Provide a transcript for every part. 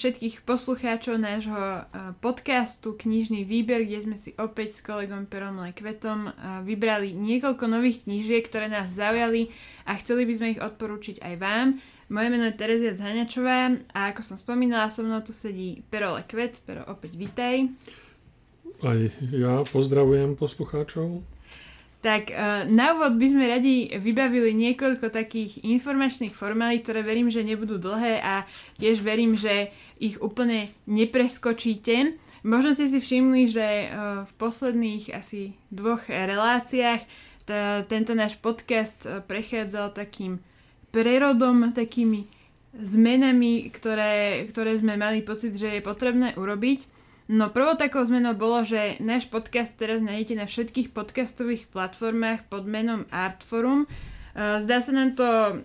Všetkých poslucháčov nášho e, podcastu Knižný výber, kde sme si opäť s kolegom Perom Lekvetom e, vybrali niekoľko nových knížiek, ktoré nás zaujali a chceli by sme ich odporúčiť aj vám. Moje meno je Terezia Zhaňačová a ako som spomínala, so mnou tu sedí Pero Lekvet. Pero, opäť vítaj. Aj ja pozdravujem poslucháčov. Tak uh, na úvod by sme radi vybavili niekoľko takých informačných formálí, ktoré verím, že nebudú dlhé a tiež verím, že ich úplne nepreskočíte. Možno ste si všimli, že uh, v posledných asi dvoch reláciách t- tento náš podcast uh, prechádzal takým prerodom, takými zmenami, ktoré, ktoré sme mali pocit, že je potrebné urobiť. No prvou takou zmenou bolo, že náš podcast teraz nájdete na všetkých podcastových platformách pod menom Artforum. E, zdá sa nám to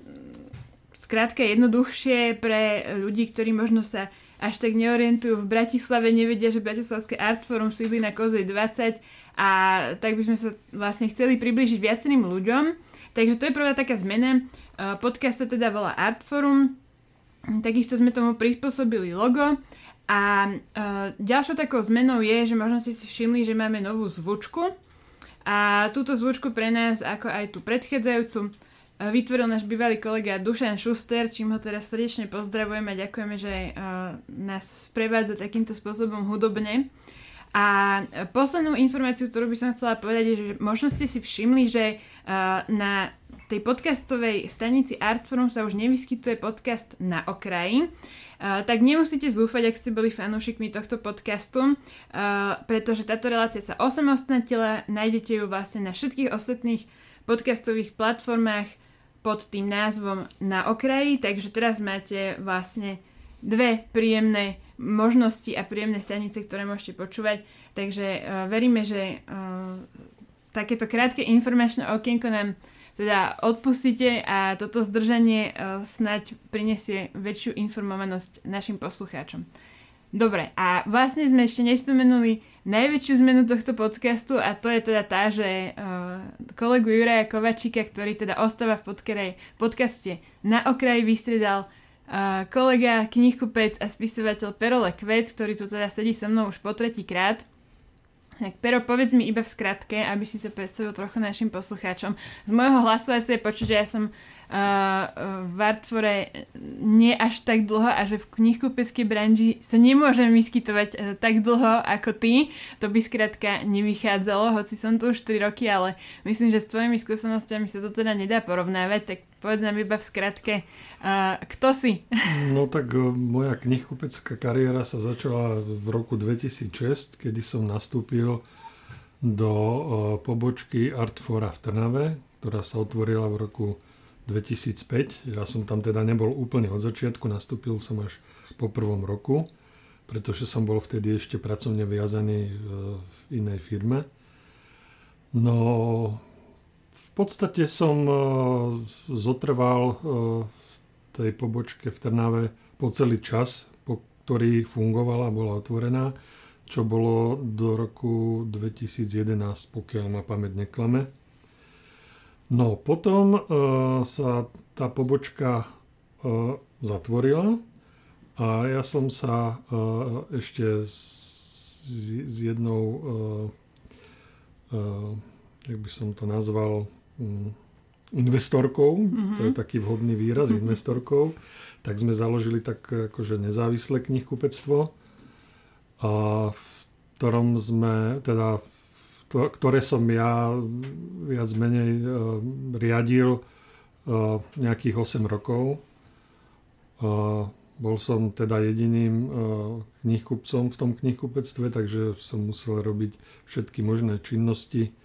skrátka jednoduchšie pre ľudí, ktorí možno sa až tak neorientujú v Bratislave, nevedia, že Bratislavské Artforum sídli na Kozej 20 a tak by sme sa vlastne chceli približiť viacerým ľuďom. Takže to je prvá taká zmena. E, podcast sa teda volá Artforum. Takisto sme tomu prispôsobili logo a uh, ďalšou takou zmenou je, že možno ste si všimli, že máme novú zvučku a túto zvučku pre nás, ako aj tú predchádzajúcu, uh, vytvoril náš bývalý kolega Dušan Šuster, čím ho teraz srdečne pozdravujeme a ďakujeme, že uh, nás sprevádza takýmto spôsobom hudobne. A poslednú informáciu, ktorú by som chcela povedať, je, že možno ste si všimli, že uh, na tej podcastovej stanici Artforum sa už nevyskytuje podcast na okraji. Tak nemusíte zúfať, ak ste boli fanúšikmi tohto podcastu, pretože táto relácia sa osamostatnila, nájdete ju vlastne na všetkých ostatných podcastových platformách pod tým názvom Na okraji, takže teraz máte vlastne dve príjemné možnosti a príjemné stanice, ktoré môžete počúvať, takže veríme, že takéto krátke informačné okienko nám teda odpustite a toto zdržanie uh, snať prinesie väčšiu informovanosť našim poslucháčom. Dobre, a vlastne sme ešte nespomenuli najväčšiu zmenu tohto podcastu a to je teda tá, že uh, kolegu Juraja Kovačíka, ktorý teda ostáva v podkerej, podcaste na okraji vystredal uh, kolega, knihkupec a spisovateľ Perole Kvet, ktorý tu teda sedí so mnou už po tretí krát. Tak Pero, povedz mi iba v skratke, aby si sa predstavil trochu našim poslucháčom. Z môjho hlasu asi je počuť, že ja som v Artfore nie až tak dlho a že v knihkúpeckej branži sa nemôžem vyskytovať uh, tak dlho ako ty. To by skrátka nevychádzalo, hoci som tu už 4 roky, ale myslím, že s tvojimi skúsenostiami sa to teda nedá porovnávať, tak povedz nám iba v skratke, uh, kto si? No tak moja knihkupecká kariéra sa začala v roku 2006, kedy som nastúpil do pobočky Artfora v Trnave, ktorá sa otvorila v roku 2005. Ja som tam teda nebol úplne od začiatku, nastúpil som až po prvom roku, pretože som bol vtedy ešte pracovne viazaný v inej firme. No, v podstate som e, zotrval e, v tej pobočke v Trnave po celý čas, po ktorý fungovala, bola otvorená, čo bolo do roku 2011, pokiaľ ma pamäť neklame. No potom e, sa tá pobočka zatvorila a ja som sa ešte s, s jednou jak by som to nazval, mm, investorkou, mm-hmm. to je taký vhodný výraz, mm-hmm. investorkou, tak sme založili tak akože nezávislé knihkupectvo, a v ktorom sme, teda, ktoré som ja viac menej uh, riadil uh, nejakých 8 rokov. Uh, bol som teda jediným knihkupcom v tom knihkupectve, takže som musel robiť všetky možné činnosti,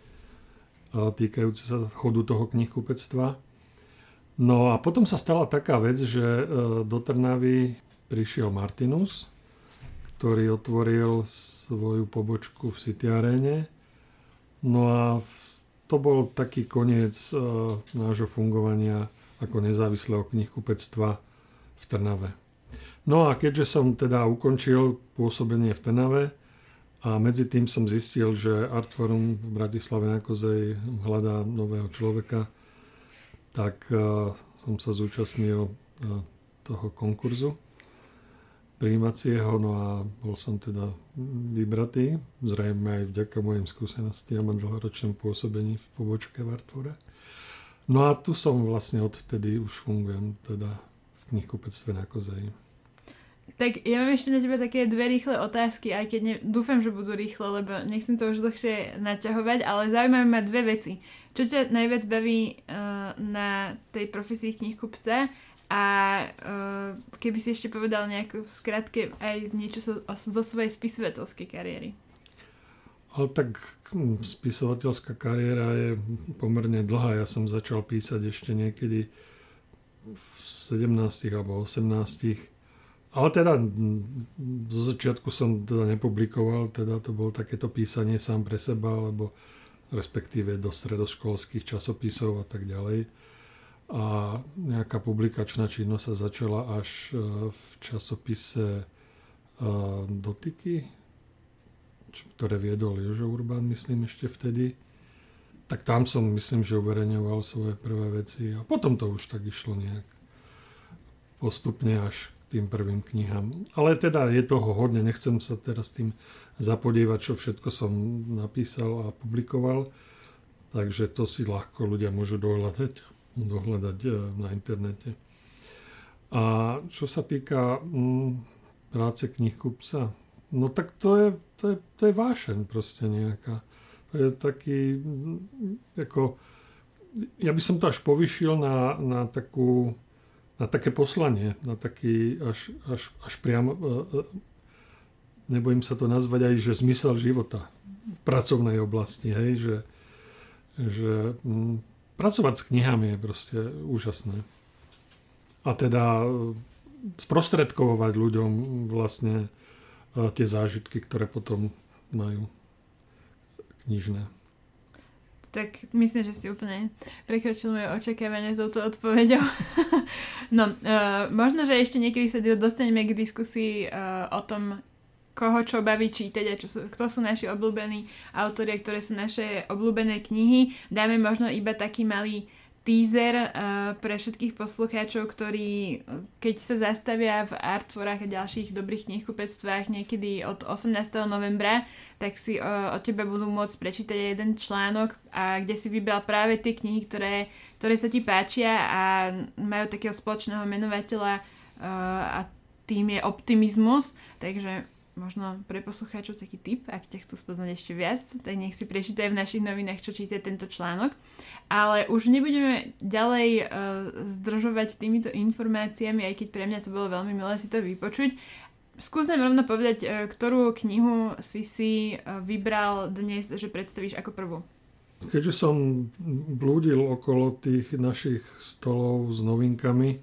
týkajúce sa chodu toho knihkupectva. No a potom sa stala taká vec, že e, do Trnavy prišiel Martinus, ktorý otvoril svoju pobočku v City Arene. No a to bol taký koniec e, nášho fungovania ako nezávislého knihkupectva v Trnave. No a keďže som teda ukončil pôsobenie v Trnave, a medzi tým som zistil, že Artforum v Bratislave na Kozej hľadá nového človeka, tak uh, som sa zúčastnil uh, toho konkurzu. Príjmacieho, no a bol som teda vybratý, zrejme aj vďaka mojim skúsenostiam a dlhoročnom pôsobení v pobočke v. No a tu som vlastne odtedy už fungujem teda v knihkupectve na Kozeji. Tak ja mám ešte na teba také dve rýchle otázky, aj keď ne, dúfam, že budú rýchle, lebo nechcem to už dlhšie naťahovať, ale zaujímavé ma dve veci. Čo ťa najviac baví uh, na tej profesii knihkupca a uh, keby si ešte povedal nejakú skratke aj niečo zo, zo svojej spisovateľskej kariéry. Ale tak hm, spisovateľská kariéra je pomerne dlhá. Ja som začal písať ešte niekedy v 17 alebo 18 ale teda zo začiatku som teda nepublikoval, teda to bolo takéto písanie sám pre seba, alebo respektíve do stredoškolských časopisov a tak ďalej. A nejaká publikačná činnosť sa začala až e, v časopise e, Dotyky, ktoré viedol Jožo Urbán, myslím ešte vtedy. Tak tam som, myslím, že uverejňoval svoje prvé veci a potom to už tak išlo nejak postupne až tým prvým knihám. Ale teda je toho hodne, nechcem sa teraz tým zapodievať, čo všetko som napísal a publikoval, takže to si ľahko ľudia môžu dohľadať, dohľadať e, na internete. A čo sa týka mm, práce knihkupca, no tak to je, to je, to je vášeň proste nejaká. To je taký, mm, ako, ja by som to až povyšil na, na takú na také poslanie, na taký až, až, až priamo, e, e, nebojím sa to nazvať aj, že zmysel života v pracovnej oblasti, hej, že, že m, pracovať s knihami je proste úžasné. A teda e, sprostredkovať ľuďom vlastne tie zážitky, ktoré potom majú knižné. Tak myslím, že si úplne prekročil moje očakávanie touto odpoveďou. no, uh, možno, že ešte niekedy sa dostaneme k diskusii uh, o tom, koho čo baví čítať a čo sú, kto sú naši obľúbení autoria, ktoré sú naše obľúbené knihy. Dáme možno iba taký malý teaser uh, pre všetkých poslucháčov, ktorí keď sa zastavia v Artforách a ďalších dobrých knihkupectvách niekedy od 18. novembra, tak si uh, od teba budú môcť prečítať jeden článok, a kde si vybral práve tie knihy, ktoré, ktoré sa ti páčia a majú takého spoločného menovateľa a tým je optimizmus, takže možno pre poslucháčov taký tip, ak ťa chcú spoznať ešte viac, tak nech si prečítajú v našich novinách, čo číta tento článok. Ale už nebudeme ďalej uh, zdržovať týmito informáciami, aj keď pre mňa to bolo veľmi milé si to vypočuť. Skús nám rovno povedať, uh, ktorú knihu si si uh, vybral dnes, že predstavíš ako prvú. Keďže som blúdil okolo tých našich stolov s novinkami,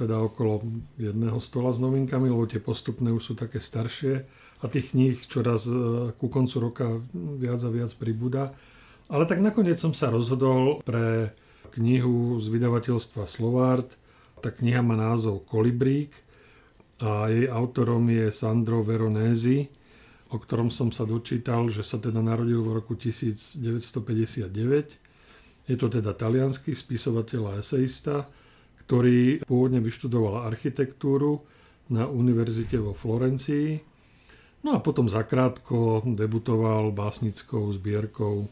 teda okolo jedného stola s novinkami, lebo tie postupné už sú také staršie a tých kníh čoraz e, ku koncu roka viac a viac pribúda. Ale tak nakoniec som sa rozhodol pre knihu z vydavateľstva Slovart. Tá kniha má názov Kolibrík a jej autorom je Sandro Veronesi, o ktorom som sa dočítal, že sa teda narodil v roku 1959. Je to teda talianský spisovateľ a eseista, ktorý pôvodne vyštudoval architektúru na univerzite vo Florencii. No a potom zakrátko debutoval básnickou zbierkou.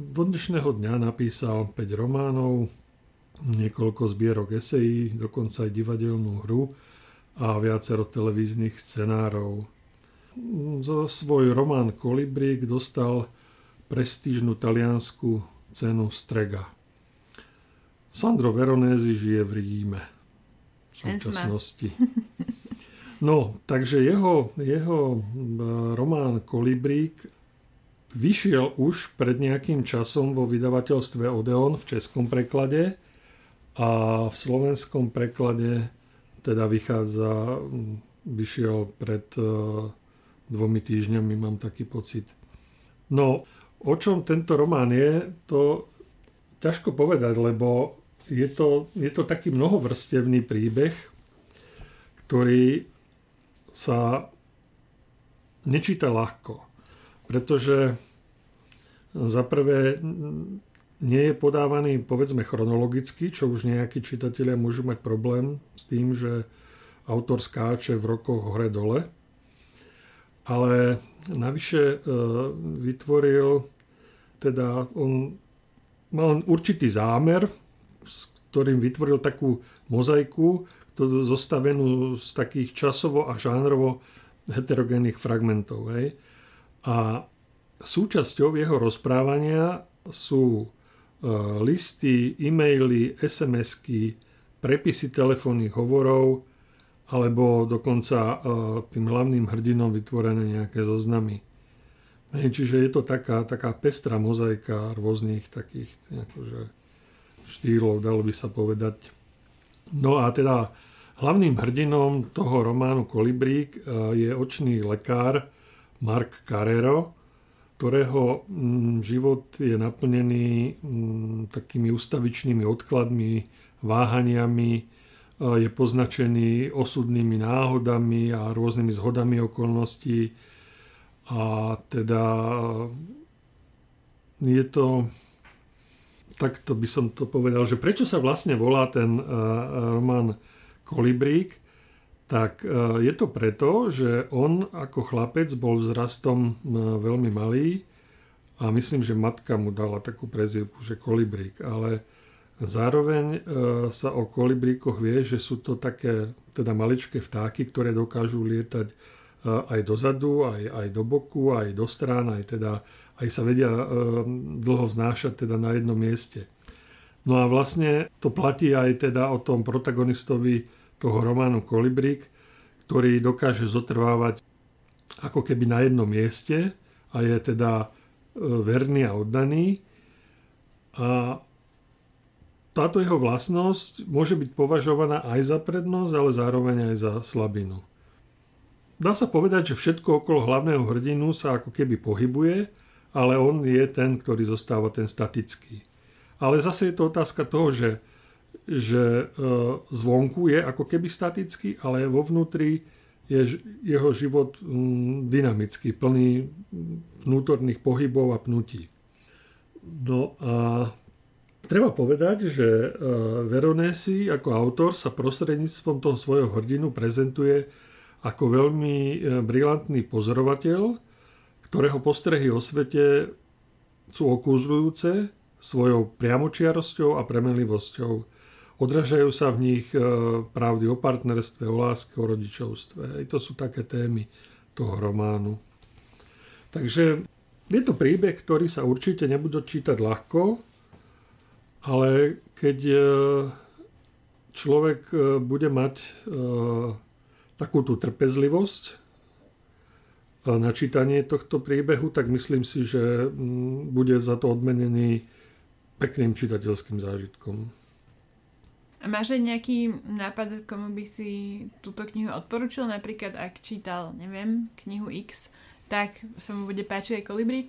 Do dnešného dňa napísal 5 románov, niekoľko zbierok esejí, dokonca aj divadelnú hru a viacero televíznych scenárov. Za svoj román Kolibrík dostal prestížnu taliansku cenu Strega. Sandro Veronesi žije v Ríme v súčasnosti. No, takže jeho, jeho e, román Kolibrík vyšiel už pred nejakým časom vo vydavateľstve Odeon v českom preklade a v slovenskom preklade teda vychádza, vyšiel pred e, dvomi týždňami, mám taký pocit. No, o čom tento román je, to ťažko povedať, lebo je to, je to taký mnohovrstevný príbeh, ktorý sa nečíta ľahko, pretože za prvé nie je podávaný povedzme chronologicky, čo už nejakí čitatelia môžu mať problém s tým, že autor skáče v rokoch hore-dole. Ale navyše vytvoril, teda on mal určitý zámer, s ktorým vytvoril takú mozaiku, zostavenú z takých časovo a žánrovo heterogénnych fragmentov. Hej. A súčasťou jeho rozprávania sú e, listy, e-maily, SMS-ky, prepisy telefónnych hovorov alebo dokonca e, tým hlavným hrdinom vytvorené nejaké zoznamy. Čiže je to taká, taká pestrá mozaika rôznych takých akože, štýlov, dalo by sa povedať. No a teda hlavným hrdinom toho románu Kolibrík e, je očný lekár Mark Carrero, ktorého mm, život je naplnený mm, takými ustavičnými odkladmi, váhaniami, e, je poznačený osudnými náhodami a rôznymi zhodami okolností a teda je to, takto by som to povedal, že prečo sa vlastne volá ten uh, román Kolibrík, tak uh, je to preto, že on ako chlapec bol vzrastom uh, veľmi malý a myslím, že matka mu dala takú prezivku, že kolibrík, ale zároveň sa o kolibríkoch vie, že sú to také teda maličké vtáky, ktoré dokážu lietať aj dozadu, aj, aj do boku, aj do strán, aj, teda, aj sa vedia e, dlho vznášať teda na jednom mieste. No a vlastne to platí aj teda o tom protagonistovi toho románu Kolibrík, ktorý dokáže zotrvávať ako keby na jednom mieste a je teda e, verný a oddaný. A táto jeho vlastnosť môže byť považovaná aj za prednosť, ale zároveň aj za slabinu. Dá sa povedať, že všetko okolo hlavného hrdinu sa ako keby pohybuje, ale on je ten, ktorý zostáva ten statický. Ale zase je to otázka toho, že, že e, zvonku je ako keby statický, ale vo vnútri je jeho život mm, dynamický, plný vnútorných pohybov a pnutí. No a treba povedať, že e, Veronesi ako autor sa prostredníctvom toho svojho hrdinu prezentuje ako veľmi e, brilantný pozorovateľ, ktorého postrehy o svete sú okúzľujúce svojou priamočiarosťou a premenlivosťou. Odražajú sa v nich e, pravdy o partnerstve, o láske, o rodičovstve. I to sú také témy toho románu. Takže je to príbeh, ktorý sa určite nebude čítať ľahko, ale keď e, človek bude mať takú tú trpezlivosť na čítanie tohto príbehu, tak myslím si, že mm, bude za to odmenený pekným čitateľským zážitkom. A máš aj nejaký nápad, komu by si túto knihu odporučil? Napríklad, ak čítal, neviem, knihu X, tak sa mu bude páčiť aj kolibrík?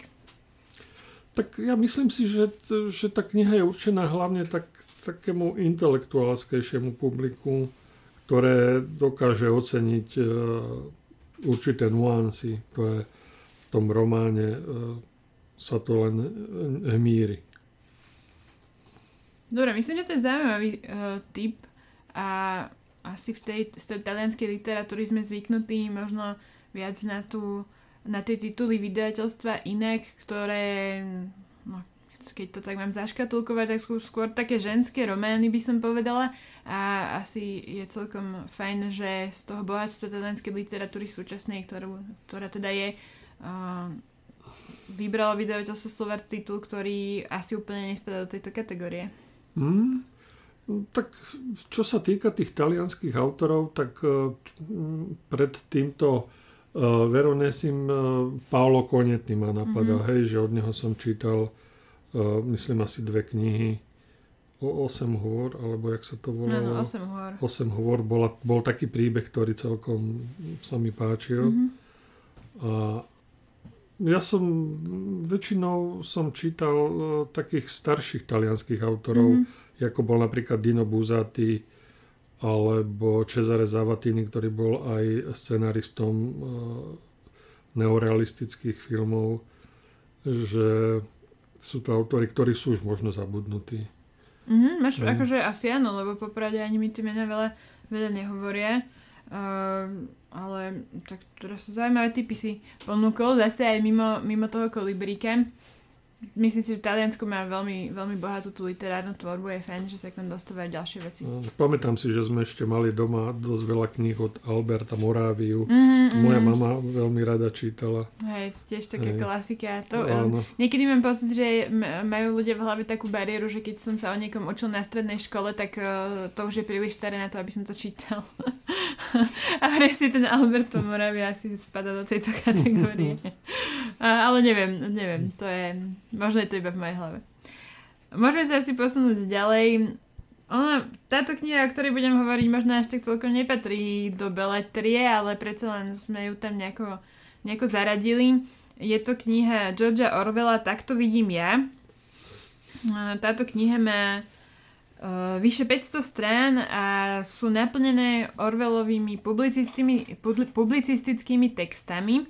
Tak ja myslím si, že, že tá kniha je určená hlavne tak, takému intelektuálskejšiemu publiku ktoré dokáže oceniť e, určité nuancy, ktoré v tom románe e, sa to len hmíri. Dobre, myslím, že to je zaujímavý uh, typ a asi v tej, z tej talianskej literatúry sme zvyknutí možno viac na, tú, na tie tituly vydavateľstva inak, ktoré no, keď to tak mám zaškatulkovať, tak skôr, skôr také ženské romány by som povedala a asi je celkom fajn, že z toho bohatstva talianskej literatúry súčasnej, ktorú, ktorá teda je, uh, vybralo vydavateľstvo Slovar titul, ktorý asi úplne nespadá do tejto kategórie. Mm, tak čo sa týka tých talianských autorov, tak uh, pred týmto uh, Veronesim uh, Paolo Konetti ma napadá, mm-hmm. hej, že od neho som čítal myslím asi dve knihy o 8 hôr, alebo jak sa to volalo? No, no 8 hôr. 8 hôr bola, bol taký príbeh, ktorý celkom sa mi páčil. Mm-hmm. A ja som väčšinou som čítal uh, takých starších talianských autorov, mm-hmm. ako bol napríklad Dino Buzati alebo Cesare Zavatini, ktorý bol aj scenaristom uh, neorealistických filmov, že sú to autory, ktorí sú už možno zabudnutí. Mm-hmm, máš, mm. akože asi áno, lebo popravde ani mi tie mená veľa, veľa nehovoria. Uh, ale tak teraz zaujímavé typy si ponúkol, zase aj mimo, mimo toho kolibríka. Myslím si, že Taliansko má veľmi, veľmi bohatú tú literárnu tvorbu, je fajn, že sa k nám dostávajú ďalšie veci. No, pamätám si, že sme ešte mali doma dosť veľa kníh od Alberta Moráviu. Mm-hmm, Moja mama veľmi rada čítala. Hej, tiež taká Hej. klasika. To, um, niekedy mám pocit, že majú ľudia v hlave takú bariéru, že keď som sa o niekom učil na strednej škole, tak uh, to už je príliš staré na to, aby som to čítal. A presne ten Alberto Moravia asi spada do tejto kategórie. A, ale neviem, neviem, to je Možno je to iba v mojej hlave. Môžeme sa asi posunúť ďalej. Ona, táto kniha, o ktorej budem hovoriť, možno tak celkom nepatrí do beletrie, ale predsa len sme ju tam nejako, nejako zaradili. Je to kniha Georgia Orwella Tak to vidím ja. Táto kniha má uh, vyše 500 strán a sú naplnené Orwellovými publicistickými textami.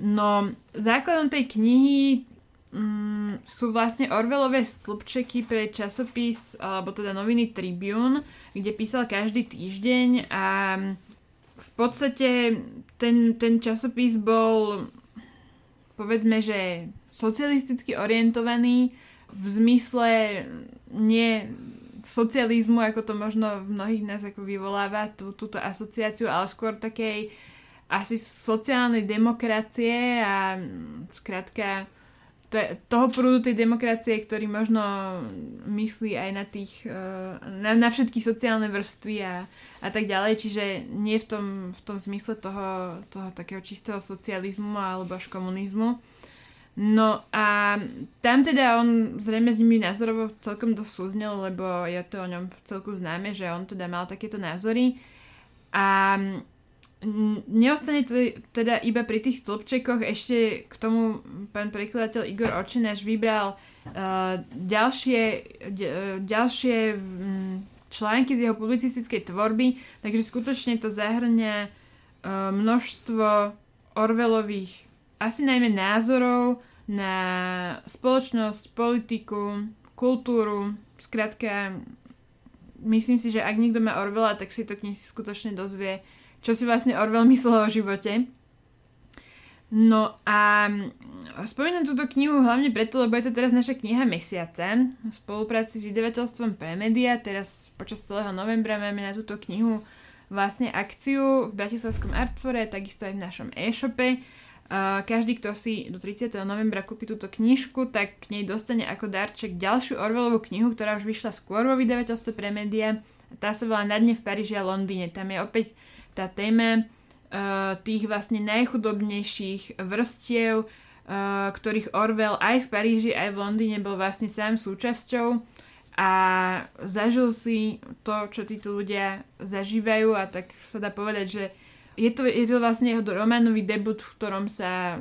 No, základom tej knihy mm, sú vlastne Orwellové stĺpčeky pre časopis, alebo teda noviny Tribune, kde písal každý týždeň a v podstate ten, ten časopis bol povedzme, že socialisticky orientovaný v zmysle nie socializmu, ako to možno v mnohých nás ako vyvoláva tú, túto asociáciu, ale skôr takej asi sociálnej demokracie a skrátka toho prúdu tej demokracie, ktorý možno myslí aj na tých, eh, na, na všetky sociálne vrstvy a, a tak ďalej, čiže nie v tom, v tom zmysle toho, toho takého čistého socializmu alebo až komunizmu. No a tam teda on zrejme s nimi názorovo celkom dosť súznel, lebo je to o ňom celku známe, že on teda mal takéto názory. A Neostane to teda iba pri tých stĺpčekoch, ešte k tomu pán prekladateľ Igor Očenáš vybral uh, ďalšie, uh, ďalšie um, články z jeho publicistickej tvorby, takže skutočne to zahrňa uh, množstvo Orvelových asi najmä názorov na spoločnosť, politiku, kultúru, skrátka myslím si, že ak niekto má Orvela, tak si to knihy skutočne dozvie čo si vlastne Orwell myslel o živote. No a spomínam túto knihu hlavne preto, lebo je to teraz naša kniha mesiaca v spolupráci s vydavateľstvom Premedia. Teraz počas celého novembra máme na túto knihu vlastne akciu v Bratislavskom Artfore, takisto aj v našom e-shope. Každý, kto si do 30. novembra kúpi túto knižku, tak k nej dostane ako darček ďalšiu Orwellovú knihu, ktorá už vyšla skôr vo vydavateľstve Premedia. Tá sa volá Na dne v Paríži a Londýne. Tam je opäť tá téma uh, tých vlastne najchudobnejších vrstiev, uh, ktorých Orwell aj v Paríži, aj v Londýne bol vlastne sám súčasťou a zažil si to, čo títo ľudia zažívajú a tak sa dá povedať, že je to, je to vlastne jeho románový debut, v ktorom sa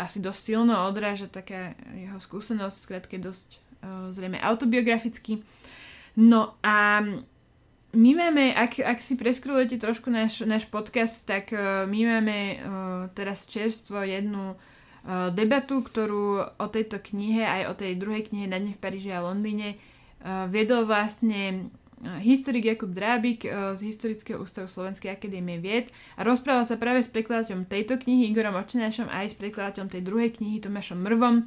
asi dosť silno odráža taká jeho skúsenosť, skratke dosť uh, zrejme autobiograficky. No a my máme, ak, ak si preskrúlujete trošku náš, náš podcast, tak uh, my máme uh, teraz čerstvo jednu uh, debatu, ktorú o tejto knihe, aj o tej druhej knihe Na dne v Paríži a Londýne uh, viedol vlastne historik Jakub Drábik z Historického ústavu Slovenskej akadémie vied a rozprával sa práve s prekladateľom tejto knihy Igorom Očenášom aj s prekladateľom tej druhej knihy Tomášom Mrvom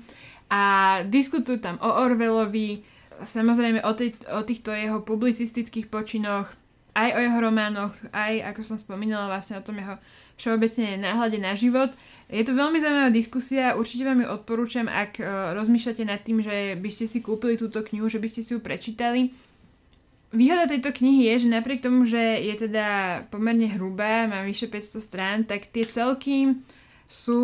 a diskutujú tam o Orvelovi, samozrejme o, tej, o týchto jeho publicistických počinoch, aj o jeho románoch, aj ako som spomínala vlastne o tom jeho všeobecne náhľade na život. Je to veľmi zaujímavá diskusia, určite vám ju odporúčam, ak uh, rozmýšľate nad tým, že by ste si kúpili túto knihu, že by ste si ju prečítali. Výhoda tejto knihy je, že napriek tomu, že je teda pomerne hrubá, má vyše 500 strán, tak tie celky sú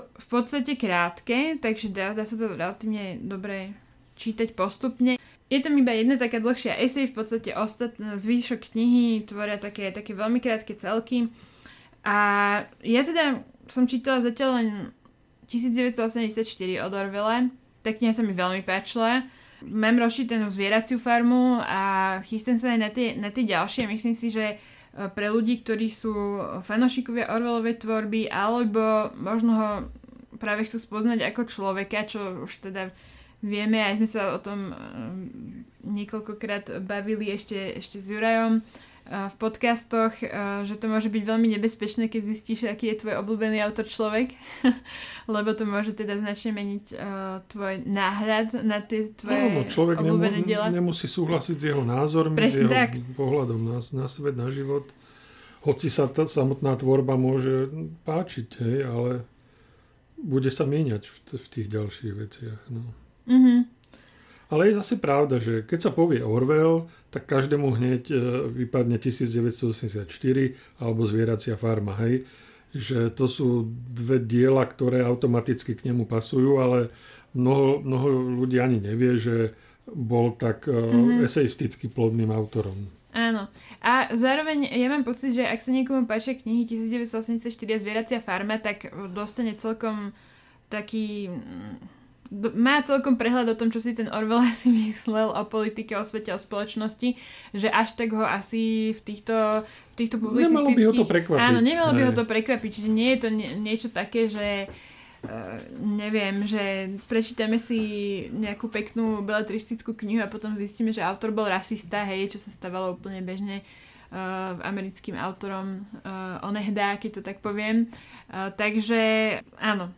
v podstate krátke, takže dá, dá sa to relatívne dobre čítať postupne. Je tam iba jedna taká dlhšia esej, v podstate ostatné zvýšok knihy tvoria také, také veľmi krátke celky. A ja teda som čítala zatiaľ len 1984 od Orwella, tá kniha sa mi veľmi páčila. Mám rozčítanú zvieraciu farmu a chystám sa aj na tie, na tie ďalšie. Myslím si, že e, pre ľudí, ktorí sú fanošikovia Orwellovej tvorby alebo možno ho práve chcú spoznať ako človeka, čo už teda vieme, aj sme sa o tom eh, niekoľkokrát bavili ešte, ešte s Jurajom, v podcastoch, že to môže byť veľmi nebezpečné, keď zistíš, aký je tvoj obľúbený autor človek, lebo to môže teda značne meniť tvoj náhľad na tie tvoje no, človek obľúbené nemu, diela. nemusí súhlasiť s jeho názormi, Presne s jeho tak. pohľadom na, na svet, na život. Hoci sa tá samotná tvorba môže páčiť, hej, ale bude sa míňať v, t- v tých ďalších veciach. No. Mm-hmm. Ale je zase pravda, že keď sa povie Orwell, tak každému hneď e, vypadne 1984 alebo Zvieracia farma, hej. Že to sú dve diela, ktoré automaticky k nemu pasujú, ale mnoho, mnoho ľudí ani nevie, že bol tak mm-hmm. eseisticky plodným autorom. Áno. A zároveň ja mám pocit, že ak sa niekomu páčia knihy 1984 a Zvieracia farma, tak dostane celkom taký má celkom prehľad o tom, čo si ten Orwell asi myslel o politike, o svete, o spoločnosti, že až tak ho asi v týchto, v týchto publicistických... Nemalo by ho to prekvapiť. Áno, nemalo by ho to prekvapiť, čiže nie je to nie, niečo také, že uh, neviem, že prečítame si nejakú peknú beletristickú knihu a potom zistíme, že autor bol rasista, hej, čo sa stávalo úplne bežne uh, americkým autorom uh, onehdá, keď to tak poviem. Uh, takže áno,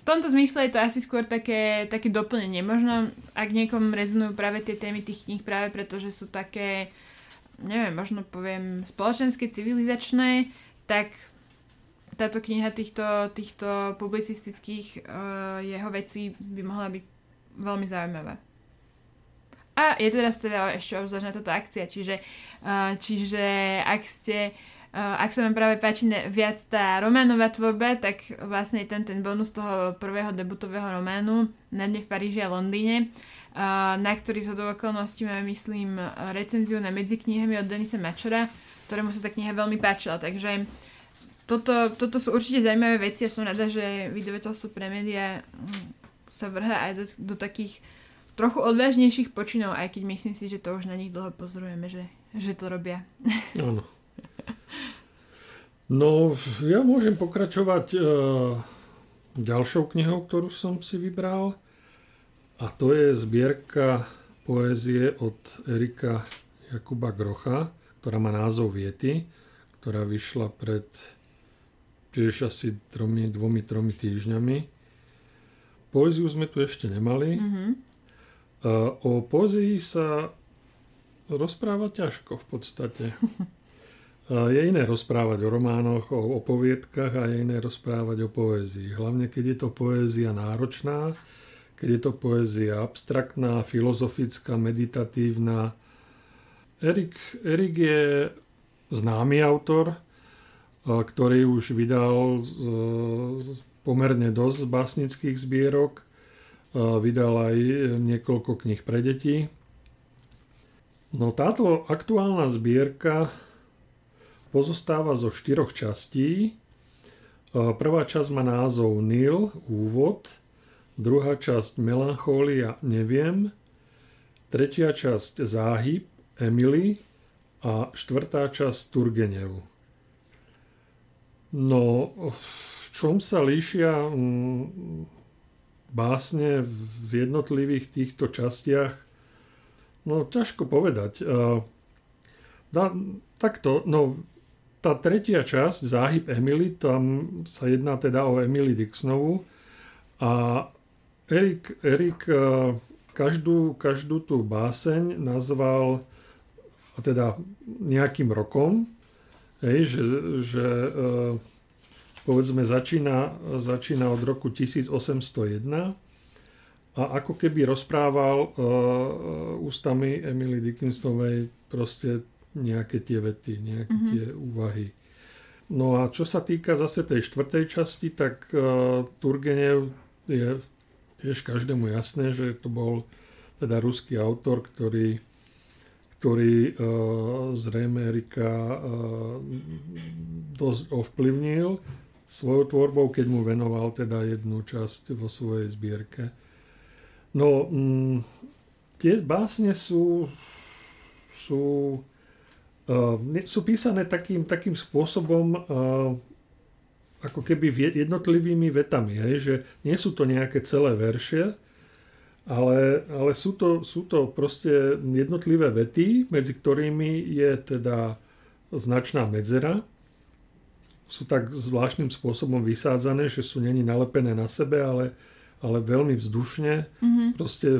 v tomto zmysle je to asi skôr také, také doplnenie. Možno, ak niekom rezonujú práve tie témy tých kníh práve preto, že sú také, neviem, možno poviem spoločenské, civilizačné, tak táto kniha týchto, týchto publicistických uh, jeho vecí by mohla byť veľmi zaujímavá. A je teraz teda ešte obzvlášť na toto akcia, čiže, uh, čiže ak ste uh, ak sa vám práve páči viac tá románová tvorba, tak vlastne je ten, ten bonus toho prvého debutového románu Na dne v Paríži a Londýne, na ktorý do okolností máme, myslím, recenziu na medzi knihami od Denisa Mačora, ktorému sa tá kniha veľmi páčila. Takže toto, toto sú určite zaujímavé veci a som rada, že vydavateľstvo pre médiá hm, sa vrhá aj do, do takých trochu odvážnejších počinov, aj keď myslím si, že to už na nich dlho pozorujeme, že, že to robia. Áno. No, ja môžem pokračovať uh, ďalšou knihou, ktorú som si vybral. A to je zbierka poézie od Erika Jakuba Grocha, ktorá má názov Viety, ktorá vyšla pred tiež asi tromi, dvomi, tromi týždňami. Poéziu sme tu ešte nemali. Mm-hmm. Uh, o poézii sa rozpráva ťažko v podstate. Je iné rozprávať o románoch, o, o poviedkach a je iné rozprávať o poézii. Hlavne, keď je to poézia náročná, keď je to poézia abstraktná, filozofická, meditatívna. Erik, Erik je známy autor, ktorý už vydal pomerne dosť básnických zbierok. Vydal aj niekoľko knih pre deti. No táto aktuálna zbierka pozostáva zo štyroch častí. Prvá časť má názov Nil, úvod, druhá časť Melanchólia, neviem, tretia časť Záhyb, Emily a štvrtá časť Turgenev. No, v čom sa líšia mm, básne v jednotlivých týchto častiach? No, ťažko povedať. Da, takto, no, tá tretia časť, Záhyb Emily, tam sa jedná teda o Emily Dixonovu. A Erik, Erik e, každú, každú tú báseň nazval teda nejakým rokom, hej, že, že e, povedzme začína, začína od roku 1801 a ako keby rozprával uh, ústami Emily Dickinsonovej proste nejaké tie vety, nejaké mm-hmm. tie úvahy. No a čo sa týka zase tej štvrtej časti, tak uh, Turgenev je tiež každému jasné, že to bol teda ruský autor, ktorý, ktorý uh, zrejme Erika uh, dosť ovplyvnil svojou tvorbou, keď mu venoval teda jednu časť vo svojej zbierke. No, mm, tie básne sú, sú sú písané takým, takým spôsobom, ehm, ako keby jednotlivými vetami, hej, že nie sú to nejaké celé verše, ale, ale sú, to, sú to proste jednotlivé vety, medzi ktorými je teda značná medzera. Sú tak zvláštnym spôsobom vysádzané, že sú není nalepené na sebe, ale, ale veľmi vzdušne. Mm-hmm. Proste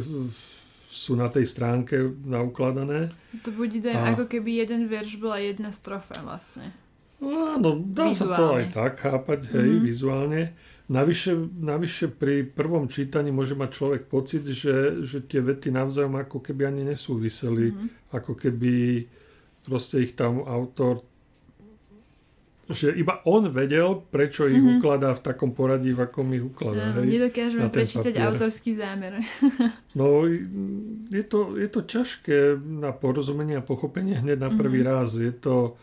sú na tej stránke naukladané. To bude a... ako keby jeden verš bola jedna strofa vlastne. Áno, dá vizuálne. sa to aj tak chápať, hej, mm-hmm. vizuálne. Navyše, navyše pri prvom čítaní môže mať človek pocit, že, že tie vety navzájom ako keby ani nesúviseli, mm-hmm. ako keby proste ich tam autor že iba on vedel, prečo ich mm-hmm. ukladá v takom poradí, v akom ich ukladá. No, hej, nedokážeme prečítať papier. autorský zámer. no, je to, je to ťažké na porozumenie a pochopenie hneď na prvý mm-hmm. raz. Je to,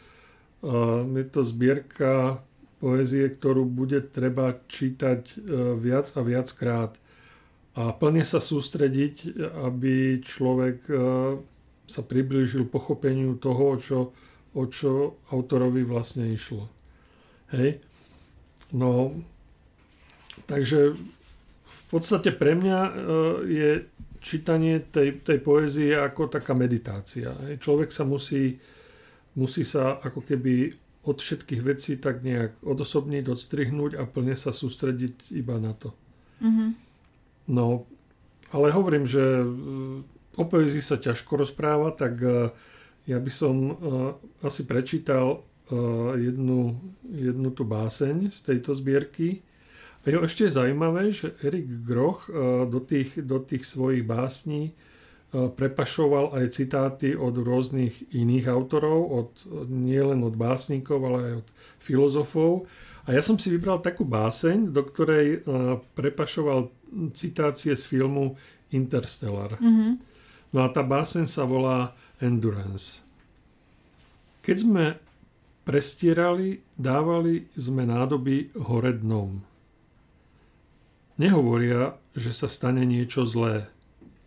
uh, je to zbierka poézie, ktorú bude treba čítať uh, viac a viac krát a plne sa sústrediť, aby človek uh, sa priblížil pochopeniu toho, čo, o čo autorovi vlastne išlo. Hej? No, takže v podstate pre mňa e, je čítanie tej, tej poézie ako taká meditácia. Hej? Človek sa musí, musí sa ako keby od všetkých vecí tak nejak odosobniť, odstrihnúť a plne sa sústrediť iba na to. Mm-hmm. No, ale hovorím, že O poezii sa ťažko rozpráva, tak e, ja by som e, asi prečítal e, jednu, jednu tú báseň z tejto zbierky. A je ešte zaujímavé, že Erik Groch do tých, do tých svojich básní prepašoval aj citáty od rôznych iných autorov, od, nielen od básnikov, ale aj od filozofov. A ja som si vybral takú báseň, do ktorej prepašoval citácie z filmu Interstellar. Mm-hmm. No a tá básen sa volá Endurance. Keď sme prestierali, dávali sme nádoby hore dnom. Nehovoria, že sa stane niečo zlé.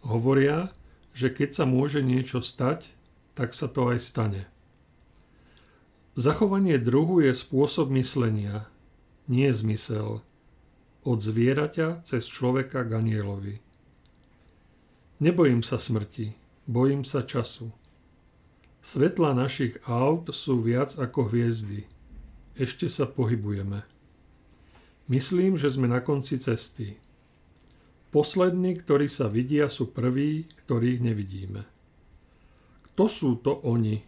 Hovoria, že keď sa môže niečo stať, tak sa to aj stane. Zachovanie druhu je spôsob myslenia, nie zmysel. Od zvieraťa cez človeka k anielovi. Nebojím sa smrti, bojím sa času. Svetla našich aut sú viac ako hviezdy. Ešte sa pohybujeme. Myslím, že sme na konci cesty. Poslední, ktorí sa vidia, sú prví, ktorých nevidíme. Kto sú to oni?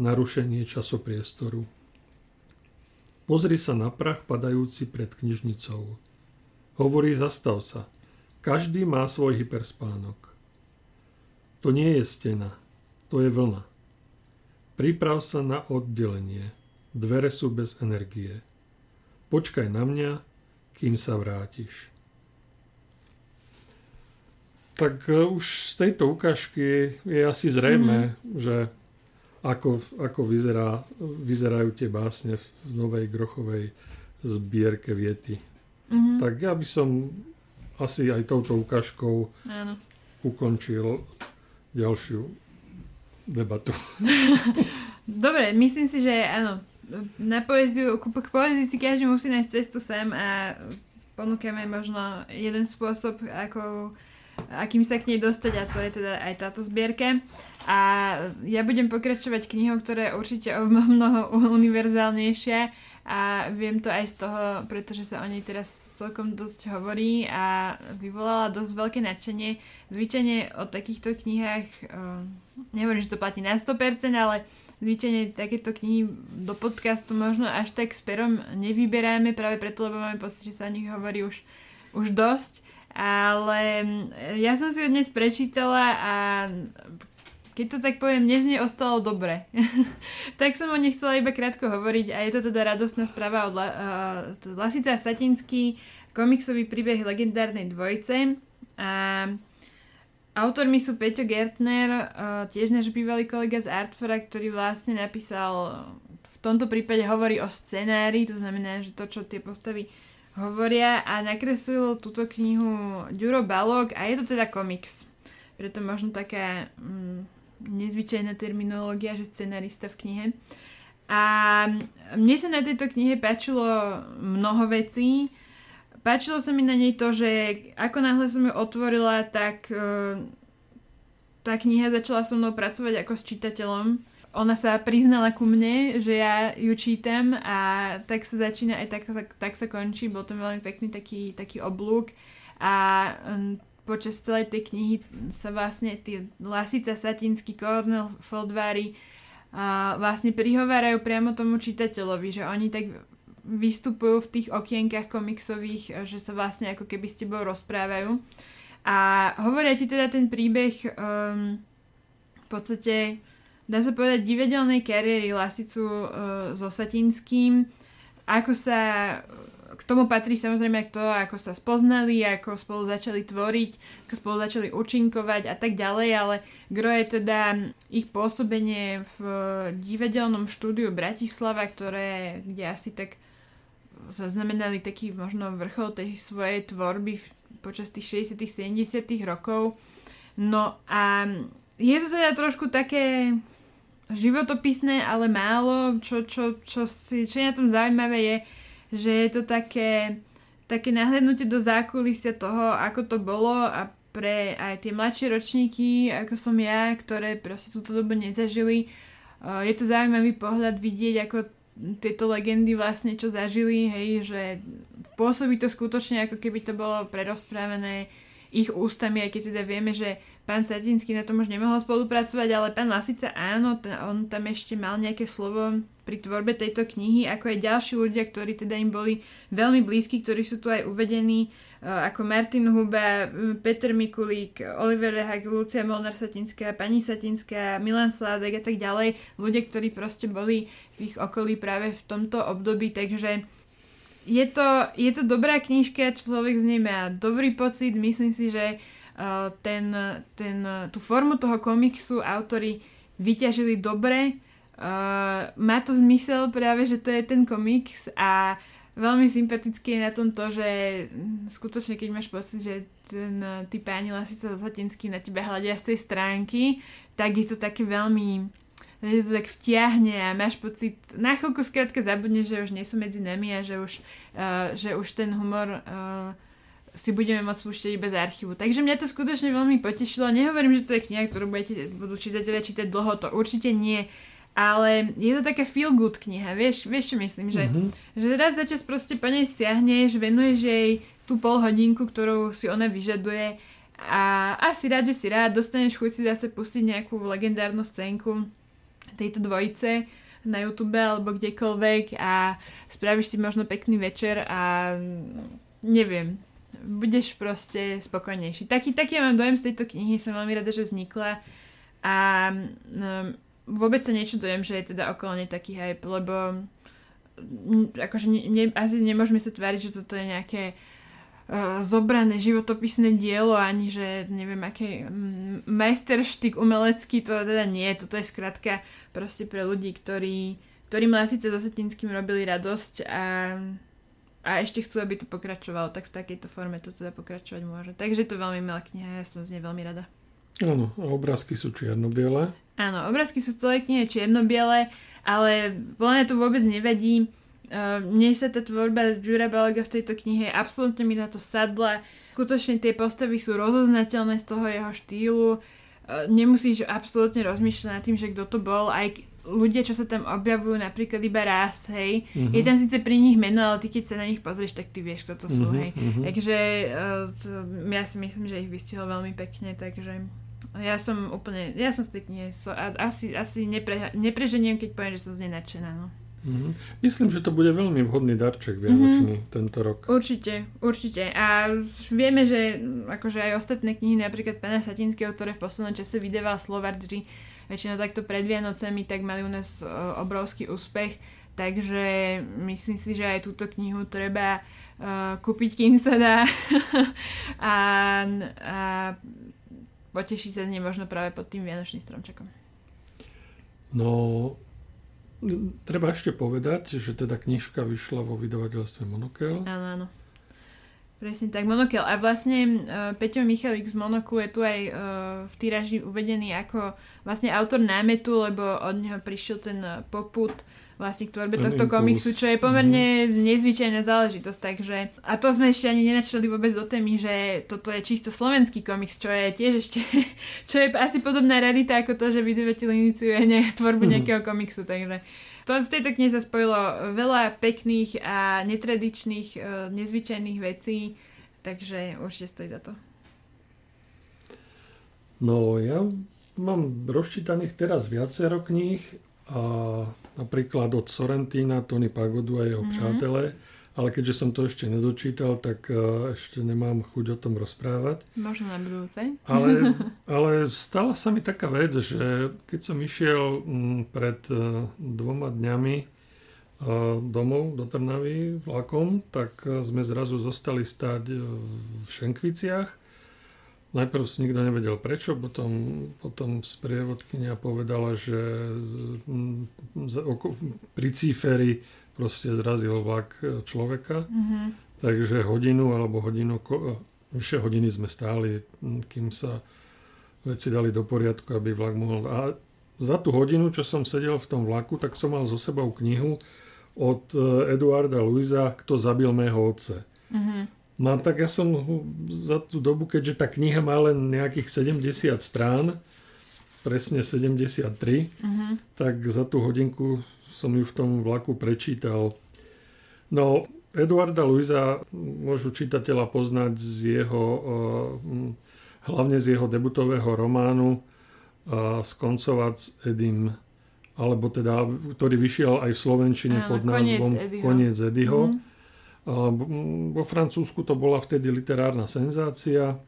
Narušenie časopriestoru. Pozri sa na prach padajúci pred knižnicou. Hovorí, zastav sa. Každý má svoj hyperspánok. To nie je stena, to je vlna. Priprav sa na oddelenie. Dvere sú bez energie. Počkaj na mňa, kým sa vrátiš. Tak e, už z tejto ukážky je asi zrejme, mm-hmm. že ako, ako vyzerá, vyzerajú tie básne v novej grochovej zbierke viety. Mm-hmm. Tak ja by som asi aj touto ukážkou Áno. ukončil ďalšiu debatu. Dobre, myslím si, že áno, na poéziu, k poézii si každý musí nájsť cestu sem a ponúkame možno jeden spôsob, ako, akým sa k nej dostať a to je teda aj táto zbierka. A ja budem pokračovať knihou, ktorá je určite o mnoho univerzálnejšia a viem to aj z toho, pretože sa o nej teraz celkom dosť hovorí a vyvolala dosť veľké nadšenie. Zvyčajne o takýchto knihách, uh, nehovorím, že to platí na 100%, ale zvyčajne takéto knihy do podcastu možno až tak s perom nevyberáme, práve preto, lebo máme pocit, že sa o nich hovorí už, už dosť. Ale ja som si ho dnes prečítala a keď to tak poviem, dnes ostalo dobre. tak som o nej chcela iba krátko hovoriť a je to teda radostná správa od uh, Lasica Satinský, komiksový príbeh legendárnej dvojice. A autormi sú Peťo Gertner, uh, tiež náš bývalý kolega z Artfora, ktorý vlastne napísal, v tomto prípade hovorí o scenári, to znamená, že to, čo tie postavy hovoria a nakreslil túto knihu Ďuro Balog a je to teda komiks. Preto možno taká mm, nezvyčajná terminológia, že scenarista v knihe. A mne sa na tejto knihe páčilo mnoho vecí. Páčilo sa mi na nej to, že ako náhle som ju otvorila, tak uh, tá kniha začala so mnou pracovať ako s čitateľom. ona sa priznala ku mne, že ja ju čítam a tak sa začína aj tak, tak, tak sa končí. Bol to veľmi pekný taký, taký oblúk a počas celej tej knihy sa vlastne tie Lasica Satinsky, Cornel Foldvary uh, vlastne prihovárajú priamo tomu čitateľovi, že oni tak vystupujú v tých okienkach komiksových, že sa vlastne ako keby s tebou rozprávajú. A hovoria ti teda ten príbeh um, v podstate dá sa povedať, divadelnej kariéry Lasicu uh, so Satinským. Ako sa k tomu patrí samozrejme to, ako sa spoznali, ako spolu začali tvoriť, ako spolu začali účinkovať a tak ďalej, ale gro je teda ich pôsobenie v divadelnom štúdiu Bratislava, ktoré, kde asi tak zaznamenali taký možno vrchol tej svojej tvorby počas tých 60 70 rokov. No a je to teda trošku také životopisné, ale málo. Čo, čo, čo, si, čo je na tom zaujímavé je, že je to také, také nahľadnutie do zákulisia toho, ako to bolo a pre aj tie mladšie ročníky, ako som ja, ktoré proste túto dobu nezažili, uh, je to zaujímavý pohľad vidieť, ako tieto legendy vlastne čo zažili, hej, že pôsobí to skutočne ako keby to bolo prerozprávané ich ústami, aj keď teda vieme, že Pán Satinsky na tom už nemohol spolupracovať, ale pán Lasica áno, t- on tam ešte mal nejaké slovo pri tvorbe tejto knihy, ako aj ďalší ľudia, ktorí teda im boli veľmi blízki, ktorí sú tu aj uvedení, uh, ako Martin Huba, Peter Mikulík, Oliver Rehak, Lucia Molnar Satinská, pani Satinská, Milan Sládek a tak ďalej. Ľudia, ktorí proste boli v ich okolí práve v tomto období, takže je to, je to dobrá knižka, človek z nej má dobrý pocit, myslím si, že ten, ten, tú formu toho komiksu autory vyťažili dobre. Uh, má to zmysel práve, že to je ten komiks a veľmi sympatické je na tom to, že skutočne keď máš pocit, že ten, tí páni Lasica so Satinským na teba hľadia z tej stránky, tak je to také veľmi že to tak vtiahne a máš pocit, na chvíľku skrátka zabudneš, že už nie sú medzi nami a že už, uh, že už ten humor uh, si budeme môcť spúšťať iba z archívu. Takže mňa to skutočne veľmi potešilo. Nehovorím, že to je kniha, ktorú budete, budú čitatelia čítať dlho, to určite nie. Ale je to taká feel good kniha, vieš, vieš čo myslím, že, mm-hmm. že raz za čas proste po nej siahneš, venuješ jej tú pol hodinku, ktorú si ona vyžaduje a asi rád, že si rád, dostaneš chuť si zase pustiť nejakú legendárnu scénku tejto dvojice na YouTube alebo kdekoľvek a spravíš si možno pekný večer a neviem, budeš proste spokojnejší. Taký, taký ja mám dojem z tejto knihy, som veľmi rada, že vznikla a um, vôbec sa nečudujem, že je teda okolo nej taký hype, lebo akože ne, ne, asi nemôžeme sa tváriť, že toto je nejaké uh, zobrané životopisné dielo, ani že neviem, aké um, majsterštyk umelecký, to teda nie, toto je skrátka proste pre ľudí, ktorí, ktorým Lasice so Setinským robili radosť a a ešte chcú, aby to pokračovalo, tak v takejto forme to teda pokračovať môže. Takže je to veľmi milá kniha, ja som z nej veľmi rada. Áno, a obrázky sú čierno-biele. Áno, obrázky sú v celej knihe čierno-biele, ale podľa mňa to vôbec nevadí. Uh, mne sa tá tvorba Jura Balega v tejto knihe absolútne mi na to sadla. Skutočne tie postavy sú rozoznateľné z toho jeho štýlu. Uh, nemusíš absolútne rozmýšľať nad tým, že kto to bol, aj ľudia, čo sa tam objavujú, napríklad iba raz, hej, uh-huh. je tam síce pri nich meno, ale ty keď sa na nich pozrieš, tak ty vieš, kto to sú, uh-huh, hej. Uh-huh. Takže uh, to, ja si myslím, že ich vystihol veľmi pekne, takže ja som úplne, ja som z tej knihy, so, asi, asi nepre, nepreženiem, keď poviem, že som z nej nadšená, no. Mm-hmm. Myslím, že to bude veľmi vhodný darček vianočný mm-hmm. tento rok. Určite, určite. A vieme, že akože aj ostatné knihy, napríklad Pana Satinského, ktoré v poslednom čase vydával Slovardži, väčšinou takto pred Vianocemi, tak mali u nás uh, obrovský úspech. Takže myslím si, že aj túto knihu treba uh, kúpiť, kým sa dá. a, a poteší sa z nej možno práve pod tým Vianočným stromčekom. No, treba ešte povedať, že teda knižka vyšla vo vydavateľstve Monokel. Áno, áno. Presne tak, Monokel. A vlastne uh, Peťo Michalík z Monoklu je tu aj uh, v týraži uvedený ako vlastne autor námetu, lebo od neho prišiel ten uh, poput vlastne k tvorbe tohto impuls. komiksu, čo je pomerne mm. nezvyčajná záležitosť. Takže, a to sme ešte ani nenačali vôbec do témy, že toto je čisto slovenský komiks, čo je tiež ešte, čo je asi podobná rarita ako to, že vydavateľ iniciuje ne, tvorbu mm. nejakého komiksu. Takže to, v tejto knihe sa spojilo veľa pekných a netradičných, e, nezvyčajných vecí, takže určite stojí za to. No, ja mám rozčítaných teraz viacero kníh a napríklad od Sorrentina, Tony Pagodu a jeho mm-hmm. přátelé, ale keďže som to ešte nedočítal, tak uh, ešte nemám chuť o tom rozprávať. Možno na budúce. Ale, ale stala sa mi taká vec, že keď som išiel m, pred uh, dvoma dňami uh, domov do Trnavy vlakom, tak sme zrazu zostali stáť uh, v Šenkviciach Najprv si nikto nevedel prečo, potom, potom sprievodkynia povedala, že pri cíferi proste zrazil vlak človeka. Mm-hmm. Takže hodinu alebo hodinu, vyše hodiny sme stáli, kým sa veci dali do poriadku, aby vlak mohol... A za tú hodinu, čo som sedel v tom vlaku, tak som mal so sebou knihu od Eduarda Luisa Kto zabil mého otce. Mm-hmm. No tak ja som za tú dobu, keďže tá kniha má len nejakých 70 strán, presne 73, uh-huh. tak za tú hodinku som ju v tom vlaku prečítal. No, Eduarda Luisa môžu čitateľa poznať z jeho, uh, hlavne z jeho debutového románu uh, Skoncovať s Edim, alebo teda, ktorý vyšiel aj v Slovenčine pod názvom Koniec Edyho. Uh-huh. Vo Francúzsku to bola vtedy literárna senzácia,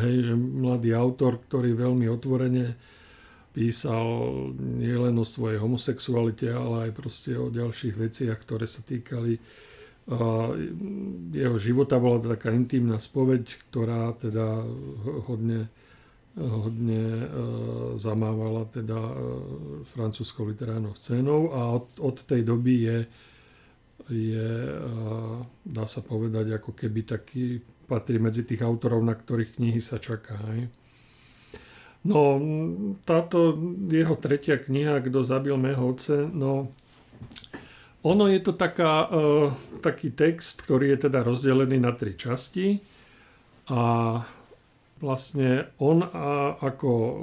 hej, že mladý autor, ktorý veľmi otvorene písal nielen o svojej homosexualite, ale aj proste o ďalších veciach, ktoré sa týkali jeho života. Bola taká intimná spoveď, ktorá teda hodne, hodne e, zamávala teda e, francúzskou literárnou scénou a od, od tej doby je je, dá sa povedať, ako keby taký patrí medzi tých autorov, na ktorých knihy sa čaká. Aj. No, táto jeho tretia kniha, Kto zabil mého oce, no, ono je to taká, uh, taký text, ktorý je teda rozdelený na tri časti a vlastne on a, ako uh,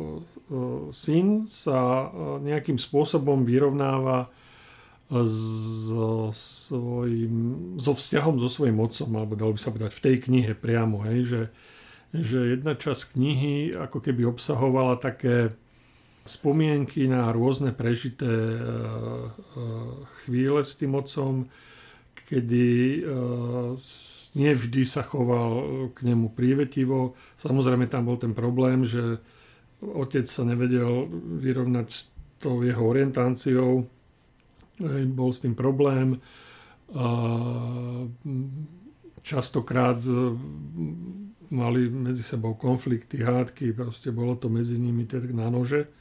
syn sa uh, nejakým spôsobom vyrovnáva so, svojím, so vzťahom so svojím otcom, alebo dalo by sa povedať v tej knihe priamo, hej, že, že jedna časť knihy ako keby obsahovala také spomienky na rôzne prežité e, e, chvíle s tým otcom, kedy e, nie vždy sa choval k nemu prívetivo. Samozrejme tam bol ten problém, že otec sa nevedel vyrovnať s tou jeho orientáciou, bol s tým problém. Častokrát mali medzi sebou konflikty, hádky, proste bolo to medzi nimi tak na nože,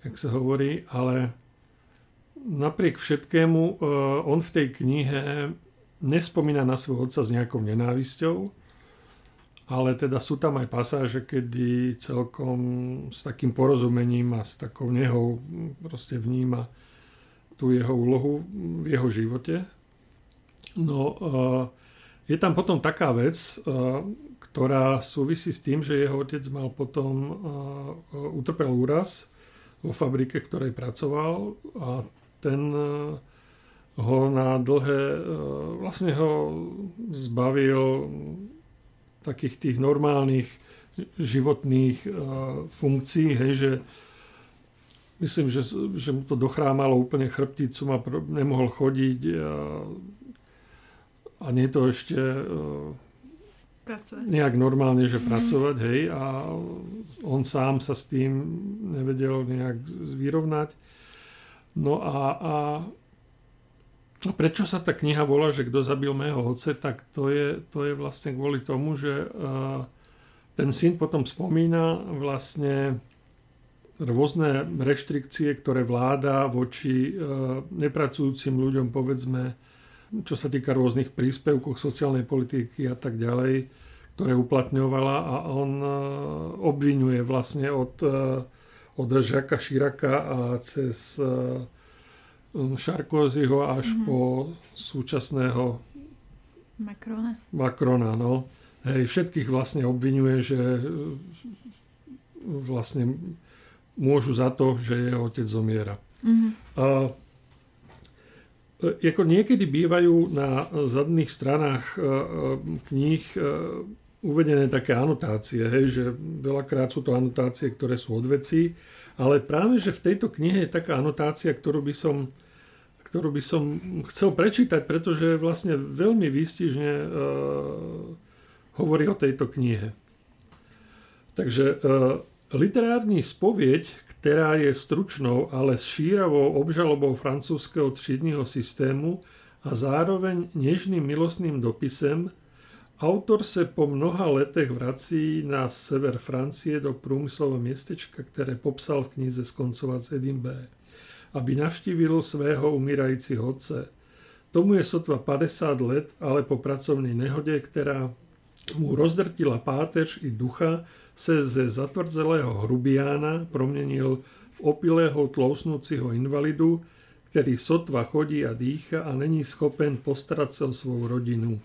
jak sa hovorí, ale napriek všetkému e, on v tej knihe nespomína na svojho otca s nejakou nenávisťou, ale teda sú tam aj pasáže, kedy celkom s takým porozumením a s takou nehou proste vníma tú jeho úlohu v jeho živote. No, je tam potom taká vec, ktorá súvisí s tým, že jeho otec mal potom, utrpel úraz vo fabrike, ktorej pracoval a ten ho na dlhé, vlastne ho zbavil takých tých normálnych životných funkcií, hej, že myslím, že, že mu to dochrámalo úplne chrbticu, ma nemohol chodiť a, a nie to ešte pracovať. nejak normálne, že mm. pracovať, hej, a on sám sa s tým nevedel nejak vyrovnať. No a, a, a prečo sa tá kniha volá, že kto zabil mého oce, tak to je, to je vlastne kvôli tomu, že uh, ten syn potom spomína vlastne rôzne reštrikcie, ktoré vláda voči e, nepracujúcim ľuďom, povedzme, čo sa týka rôznych príspevkov sociálnej politiky a tak ďalej, ktoré uplatňovala a on e, obvinuje vlastne od, e, od Žaka Širaka a cez Sarkozyho až mm-hmm. po súčasného Macrona. Macrona, no. Hej, všetkých vlastne obvinuje, že e, vlastne môžu za to, že jeho otec zomiera. Mm-hmm. A, e, ako niekedy bývajú na zadných stranách e, kníh uvedené také anotácie, hej, že veľakrát sú to anotácie, ktoré sú od veci, ale práve, že v tejto knihe je taká anotácia, ktorú by som ktorú by som chcel prečítať, pretože vlastne veľmi výstižne uh, hovorí o tejto knihe. Takže uh, literární spovieď, ktorá je stručnou, ale šíravou obžalobou francúzského třídního systému a zároveň nežným milostným dopisem, autor se po mnoha letech vrací na sever Francie do průmyslového městečka, které popsal v knize Skoncovat z Edinburgh aby navštívil svého umírajícího otce. Tomu je sotva 50 let, ale po pracovnej nehode, ktorá mu rozdrtila páteř i ducha, se ze zatvrdzelého hrubiána promenil v opilého tlousnúciho invalidu, ktorý sotva chodí a dýcha a není schopen postarať sa o svoju rodinu.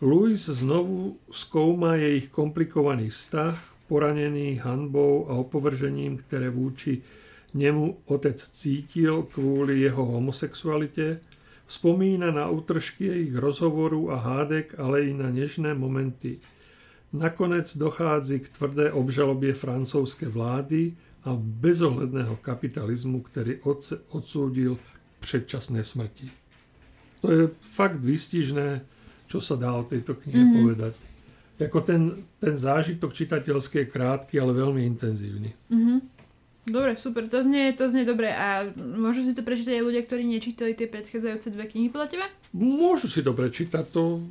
Louis znovu skúma jej komplikovaný vztah, poranený hanbou a opovržením, ktoré vúči nemu otec cítil kvôli jeho homosexualite, spomína na útržky ich rozhovoru a hádek, ale i na nežné momenty. Nakonec dochádzi k tvrdé obžalobie francúzske vlády a bezohledného kapitalizmu, ktorý odsúdil k predčasnej smrti. To je fakt výstižné, čo sa dá o tejto knihe mm-hmm. povedať. Jako ten, ten zážitok čitateľský je krátky, ale veľmi intenzívny. Mm-hmm. Dobre, super, to znie, to znie dobre. A môžu si to prečítať aj ľudia, ktorí nečítali tie predchádzajúce dve knihy podľa teba? Môžu si to prečítať. To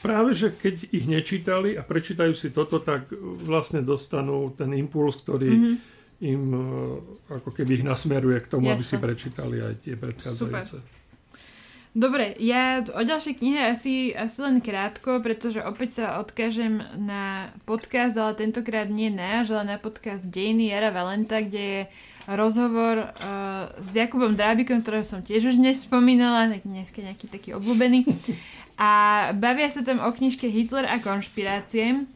práve, že keď ich nečítali a prečítajú si toto, tak vlastne dostanú ten impuls, ktorý mm-hmm. im e, ako keby ich nasmeruje k tomu, Jasne. aby si prečítali aj tie predchádzajúce. Super. Dobre, ja o ďalšej knihe asi, asi len krátko, pretože opäť sa odkážem na podcast, ale tentokrát nie náš, ale na podcast Dejny Jara Valenta, kde je rozhovor uh, s Jakubom Drábikom, ktorého som tiež už dnes spomínala, tak dneska nejaký taký obľúbený. A bavia sa tam o knižke Hitler a konšpirácie.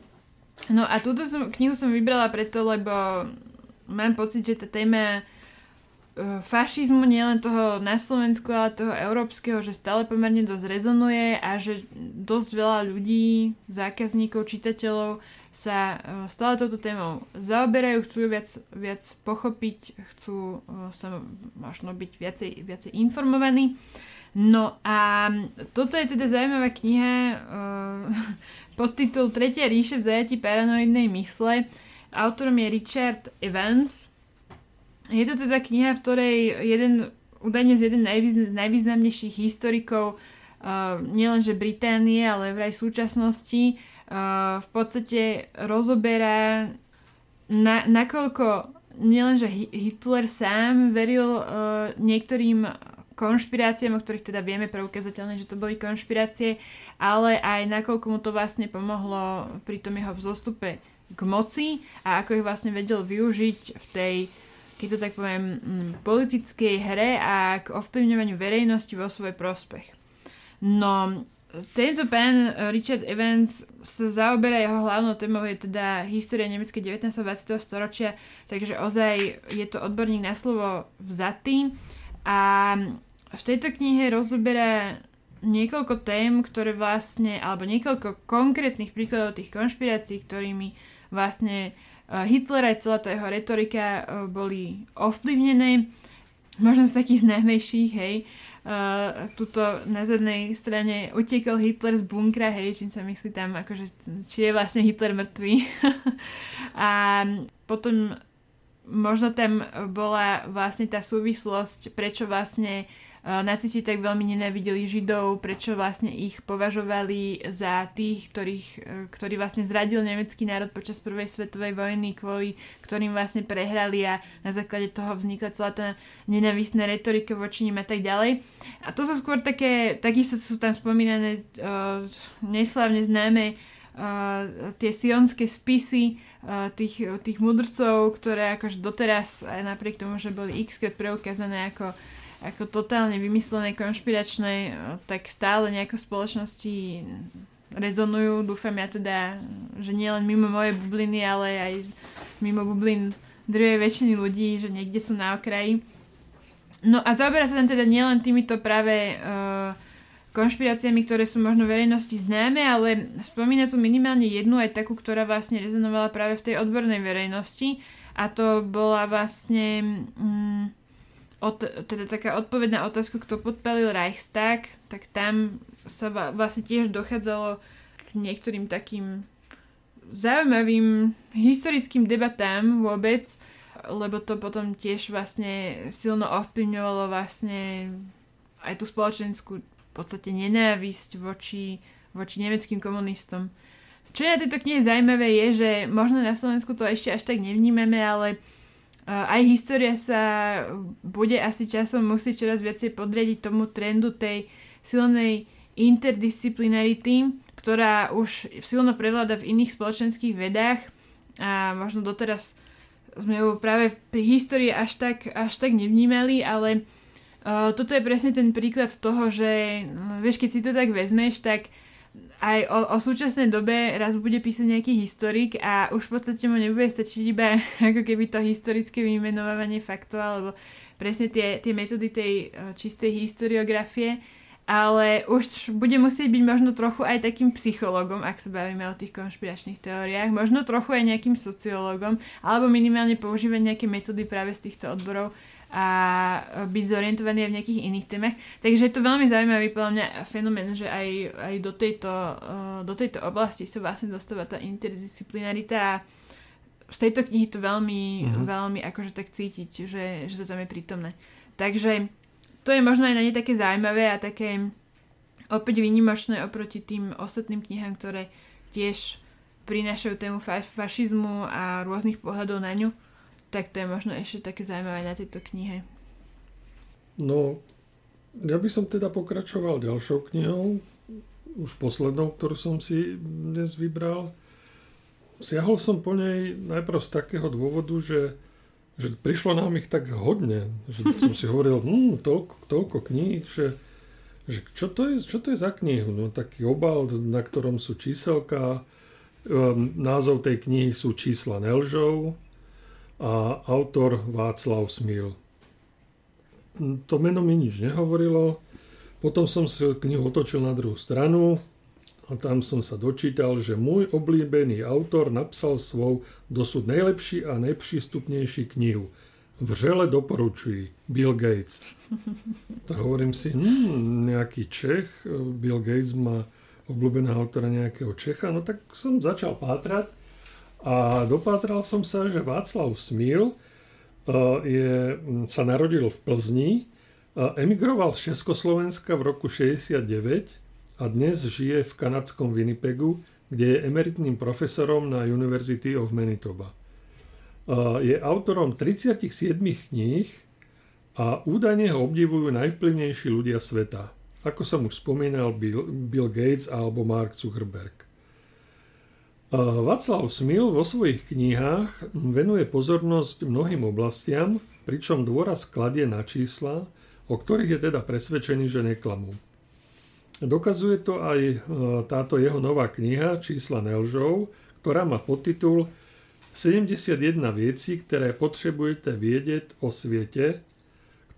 No a túto som, knihu som vybrala preto, lebo mám pocit, že tá téma fašizmu, nielen toho na Slovensku, ale toho európskeho, že stále pomerne dosť rezonuje a že dosť veľa ľudí, zákazníkov, čitateľov sa e, stále touto témou zaoberajú, chcú ju viac, viac pochopiť, chcú e, sa možno byť viacej, viacej informovaní. No a toto je teda zaujímavá kniha pod titul Tretia ríše v zajati paranoidnej mysle. Autorom je Richard Evans, je to teda kniha, v ktorej jeden, údajne z jeden najvýznam, najvýznamnejších historikov uh, nielenže Británie, ale vraj súčasnosti uh, v podstate rozoberá na, nakoľko nielenže Hitler sám veril uh, niektorým konšpiráciám, o ktorých teda vieme preukazateľne, že to boli konšpirácie, ale aj nakoľko mu to vlastne pomohlo pri tom jeho vzostupe k moci a ako ich vlastne vedel využiť v tej keď to tak poviem, mm, politickej hre a k ovplyvňovaniu verejnosti vo svoj prospech. No, tento pán eh, Richard Evans sa zaoberá jeho hlavnou témou je teda história nemeckej 19. a 20. storočia, takže ozaj je to odborník na slovo vzatý a v tejto knihe rozoberá niekoľko tém, ktoré vlastne, alebo niekoľko konkrétnych príkladov tých konšpirácií, ktorými vlastne Eh, Hitler aj celá tá jeho retorika eh, boli ovplyvnené. Možno z takých najmejších, hej. Uh, tuto na zadnej strane utekol Hitler z bunkra, hej, čím sa myslí tam, akože, či je vlastne Hitler mŕtvý. a potom možno tam bola vlastne tá súvislosť, prečo vlastne nacisti tak veľmi nenávideli Židov, prečo vlastne ich považovali za tých, ktorých, e, ktorí vlastne zradil nemecký národ počas prvej svetovej vojny, kvôli ktorým vlastne prehrali a na základe toho vznikla celá tá nenavistná retorika voči nim a tak ďalej. A to sú skôr také, takisto sú tam spomínané uh, neslavne známe uh, tie sionské spisy uh, tých, tých mudrcov, ktoré akože doteraz, aj napriek tomu, že boli x krát preukázané ako ako totálne vymyslené, konšpiračné, tak stále nejako v spoločnosti rezonujú. Dúfam ja teda, že nielen mimo mojej bubliny, ale aj mimo bublin druhej väčšiny ľudí, že niekde sú na okraji. No a zaoberá sa tam teda nielen týmito práve uh, konšpiráciami, ktoré sú možno verejnosti známe, ale spomína tu minimálne jednu aj takú, ktorá vlastne rezonovala práve v tej odbornej verejnosti a to bola vlastne um, od, teda taká odpoveď na otázku, kto podpalil Reichstag, tak tam sa vlastne tiež dochádzalo k niektorým takým zaujímavým historickým debatám vôbec, lebo to potom tiež vlastne silno ovplyvňovalo vlastne aj tú spoločenskú v podstate nenávisť voči, voči nemeckým komunistom. Čo je na tejto knihe zaujímavé je, že možno na Slovensku to ešte až tak nevnímame, ale aj história sa bude asi časom musieť čoraz viacej podriadiť tomu trendu tej silnej interdisciplinarity, ktorá už silno prevláda v iných spoločenských vedách. A možno doteraz sme ju práve pri histórii až tak, až tak nevnímali, ale uh, toto je presne ten príklad toho, že no, vieš, keď si to tak vezmeš, tak aj o, o súčasnej dobe raz bude písať nejaký historik a už v podstate mu nebude stačiť iba ako keby to historické vymenovávanie faktov alebo presne tie, tie metódy tej uh, čistej historiografie, ale už bude musieť byť možno trochu aj takým psychologom, ak sa bavíme o tých konšpiračných teóriách, možno trochu aj nejakým sociológom, alebo minimálne používať nejaké metódy práve z týchto odborov a byť zorientovaný aj v nejakých iných témach. Takže je to veľmi zaujímavý podľa mňa fenomén, že aj, aj do, tejto, do tejto oblasti sa vlastne dostáva tá interdisciplinarita a z tejto knihy to veľmi, mm-hmm. veľmi akože tak cítiť, že, že to tam je prítomné. Takže to je možno aj na ne také zaujímavé a také opäť výnimočné oproti tým ostatným knihám, ktoré tiež prinášajú tému fa- fašizmu a rôznych pohľadov na ňu, tak to je možno ešte také zaujímavé na tejto knihe. No, ja by som teda pokračoval ďalšou knihou, už poslednou, ktorú som si dnes vybral. Siahol som po nej najprv z takého dôvodu, že že prišlo nám ich tak hodne, že som si hovoril, hm, toľko, toľko kníh, že, že čo, to je, čo to je za knihu? No taký obal, na ktorom sú číselka, um, názov tej knihy sú Čísla Nelžov a autor Václav Smil. To meno mi nič nehovorilo, potom som si knihu otočil na druhú stranu, a tam som sa dočítal, že môj oblíbený autor napsal svoj dosud najlepší a najpřístupnejší knihu. Vřele doporučuji. Bill Gates. Tak hovorím si, hm, nejaký Čech, Bill Gates má obľúbeného autora nejakého Čecha, no tak som začal pátrať a dopátral som sa, že Václav Smil uh, je, sa narodil v Plzni, uh, emigroval z Československa v roku 69 a dnes žije v kanadskom Winnipegu, kde je emeritným profesorom na University of Manitoba. Je autorom 37 kníh a údajne ho obdivujú najvplyvnejší ľudia sveta, ako som už spomínal Bill Gates alebo Mark Zuckerberg. Václav Smil vo svojich knihách venuje pozornosť mnohým oblastiam, pričom dôraz kladie na čísla, o ktorých je teda presvedčený, že neklamú. Dokazuje to aj e, táto jeho nová kniha Čísla Nelžov, ktorá má podtitul 71 vecí, ktoré potrebujete vedieť o svete,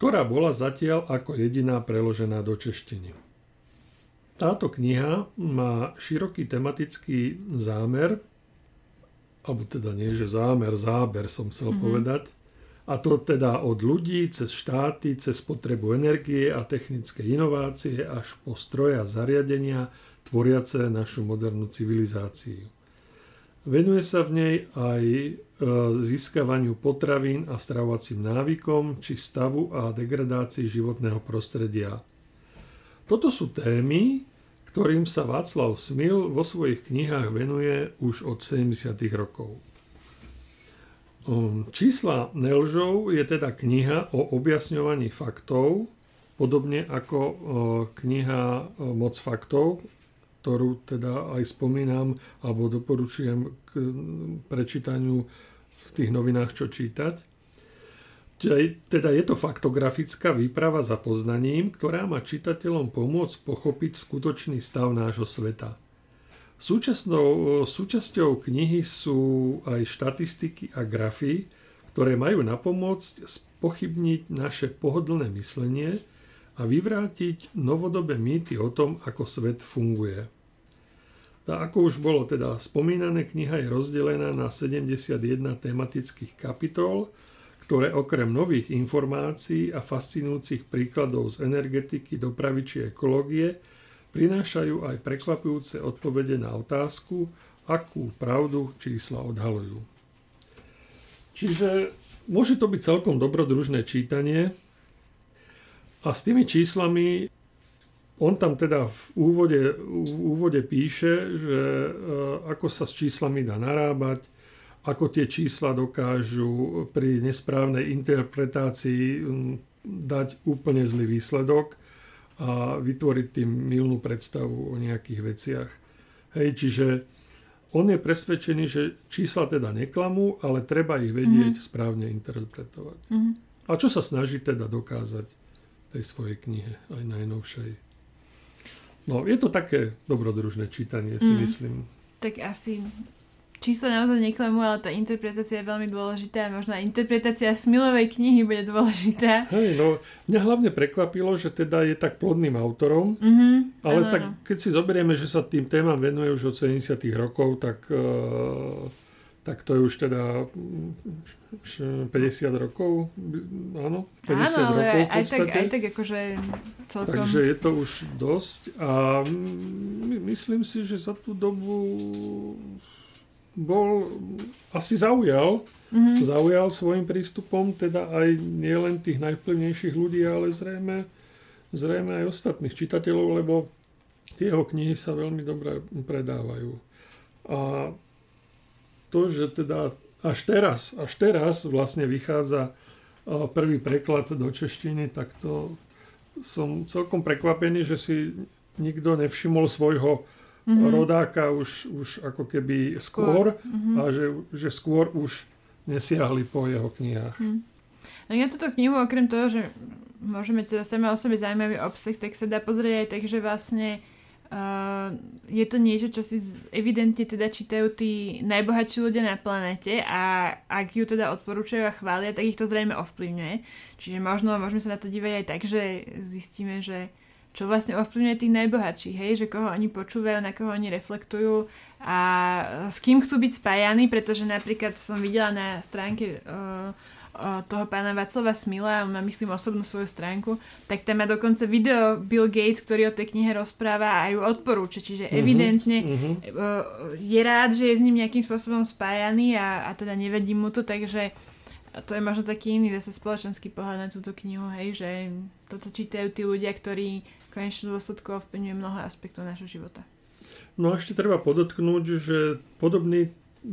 ktorá bola zatiaľ ako jediná preložená do češtiny. Táto kniha má široký tematický zámer, alebo teda nie, že zámer, záber som chcel mm-hmm. povedať, a to teda od ľudí, cez štáty, cez potrebu energie a technické inovácie až po stroje a zariadenia tvoriace našu modernú civilizáciu. Venuje sa v nej aj e, získavaniu potravín a stravovacím návykom či stavu a degradácii životného prostredia. Toto sú témy, ktorým sa Václav Smil vo svojich knihách venuje už od 70. rokov. Um, čísla Nelžov je teda kniha o objasňovaní faktov, podobne ako uh, kniha uh, Moc faktov, ktorú teda aj spomínam alebo doporučujem k prečítaniu v tých novinách, čo čítať. Teda je to faktografická výprava za poznaním, ktorá má čitateľom pomôcť pochopiť skutočný stav nášho sveta. Súčasnou, súčasťou knihy sú aj štatistiky a grafy, ktoré majú napomôcť spochybniť naše pohodlné myslenie a vyvrátiť novodobé mýty o tom, ako svet funguje. Tá, ako už bolo teda spomínané, kniha je rozdelená na 71 tematických kapitol, ktoré okrem nových informácií a fascinujúcich príkladov z energetiky, dopravy či ekológie prinášajú aj prekvapujúce odpovede na otázku, akú pravdu čísla odhalujú. Čiže môže to byť celkom dobrodružné čítanie a s tými číslami on tam teda v úvode, v úvode píše, že e, ako sa s číslami dá narábať, ako tie čísla dokážu pri nesprávnej interpretácii dať úplne zlý výsledok a vytvoriť tým milnú predstavu o nejakých veciach. Hej, čiže on je presvedčený, že čísla teda neklamú, ale treba ich vedieť mm-hmm. správne interpretovať. Mm-hmm. A čo sa snaží teda dokázať tej svojej knihe, aj najnovšej. No, je to také dobrodružné čítanie, si mm. myslím. Tak asi čísla naozaj neklamú, ale tá interpretácia je veľmi dôležitá a možno aj interpretácia Smilovej knihy bude dôležitá. Hej, no, mňa hlavne prekvapilo, že teda je tak plodným autorom, mm-hmm, ale ano, tak ano. keď si zoberieme, že sa tým témam venuje už od 70 rokov, tak, uh, tak to je už teda 50 rokov, áno, 50 áno, ale rokov v podstate. Aj tak, aj tak akože celkom... Takže je to už dosť a myslím si, že za tú dobu bol asi zaujal, mm-hmm. zaujal svojim prístupom teda aj nielen tých najvplyvnejších ľudí, ale zrejme, zrejme aj ostatných čitateľov, lebo tie jeho knihy sa veľmi dobre predávajú. A to, že teda až teraz, až teraz vlastne vychádza prvý preklad do češtiny, tak to som celkom prekvapený, že si nikto nevšimol svojho mm-hmm. rodáka už, už ako keby skôr, skôr. Mm-hmm. a že, že skôr už nesiahli po jeho knihách. Mm. No ja túto knihu okrem toho, že môžeme teda sama o sebe zaujímavý obsah, tak sa dá pozrieť aj tak, že vlastne uh, je to niečo, čo si evidentne teda čítajú tí najbohatší ľudia na planete a ak ju teda odporúčajú a chvália, tak ich to zrejme ovplyvňuje. Čiže možno môžeme sa na to dívať aj tak, že zistíme, že čo vlastne ovplyvňuje tých najbohatších, hej, že koho oni počúvajú, na koho oni reflektujú a s kým chcú byť spájani, pretože napríklad som videla na stránke uh, uh, toho pána Václava Smila, on má myslím osobnú svoju stránku, tak tam má dokonca video Bill Gates, ktorý o tej knihe rozpráva a ju odporúča, čiže uh-huh, evidentne. Uh, je rád, že je s ním nejakým spôsobom spájaný a, a teda nevedí mu to, takže to je možno taký iný zase spoločenský pohľad na túto knihu, hej, že toto čítajú tí ľudia, ktorí konečnú dôsledku ovplyvňuje mnoho aspektov našho života. No a ešte treba podotknúť, že podobný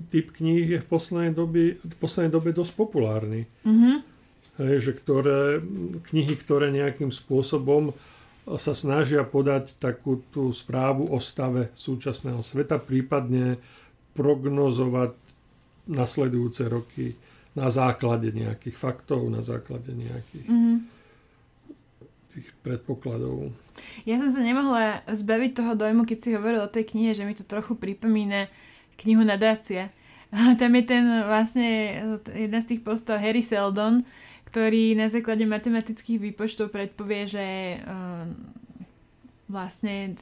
typ kníh je v poslednej dobe, v poslednej dobe dosť populárny. Mm-hmm. Hej, že ktoré, knihy, ktoré nejakým spôsobom sa snažia podať takú tú správu o stave súčasného sveta, prípadne prognozovať nasledujúce roky na základe nejakých faktov, na základe nejakých mm-hmm. tých predpokladov. Ja som sa nemohla zbaviť toho dojmu, keď si hovoril o tej knihe, že mi to trochu pripomína knihu Nadácia. Tam je ten vlastne jedna z tých postov Harry Seldon, ktorý na základe matematických výpočtov predpovie, že vlastne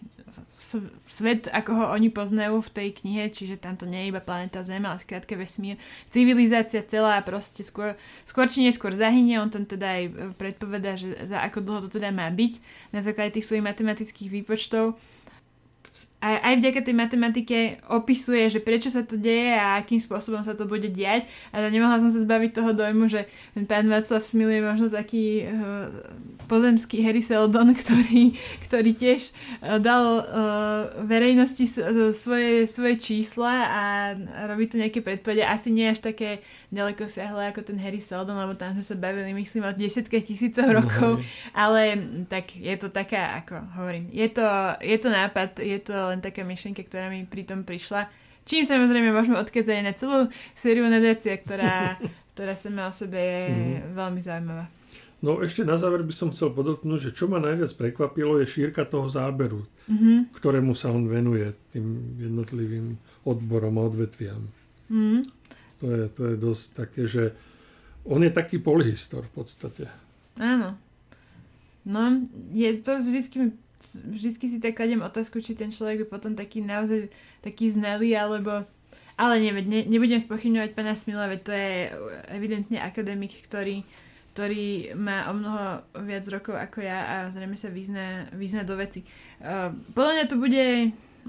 svet, ako ho oni poznajú v tej knihe, čiže tam to nie je iba planeta Zem, ale skrátka vesmír, civilizácia celá proste skôr, skôr či neskôr zahynie, on tam teda aj predpoveda, že za ako dlho to teda má byť na základe tých svojich matematických výpočtov aj, aj vďaka tej matematike opisuje, že prečo sa to deje a akým spôsobom sa to bude diať. A nemohla som sa zbaviť toho dojmu, že ten pán Václav Smil je možno taký uh, pozemský Harry Seldon, ktorý, ktorý tiež uh, dal uh, verejnosti svoje, svoje čísla a robí tu nejaké predpovede. Asi nie až také ďaleko siahle ako ten Harry Seldon, lebo tam sme sa bavili, myslím, o desiatkách tisícov rokov, no, ale tak je to taká, ako hovorím, je to, je to nápad, je to len taká myšlienka, ktorá mi pri tom prišla. Čím samozrejme môžeme odkázať na celú sériu nadácia, ktorá ktorá sama o sebe je mm. veľmi zaujímavá. No ešte na záver by som chcel podotknúť, že čo ma najviac prekvapilo je šírka toho záberu, mm-hmm. ktorému sa on venuje tým jednotlivým odborom a odvetviam. Mm-hmm. To, je, to je dosť také, že on je taký polhistor v podstate. Áno. No, je to vždycky, vždycky si tak kladem otázku, či ten človek je potom taký naozaj taký znelý, alebo ale ne, ne, nebudem spochybňovať pána Smila, veď to je evidentne akademik, ktorý ktorý má o mnoho viac rokov ako ja a zrejme sa vyzná, vyzná do veci. Uh, podľa mňa to bude,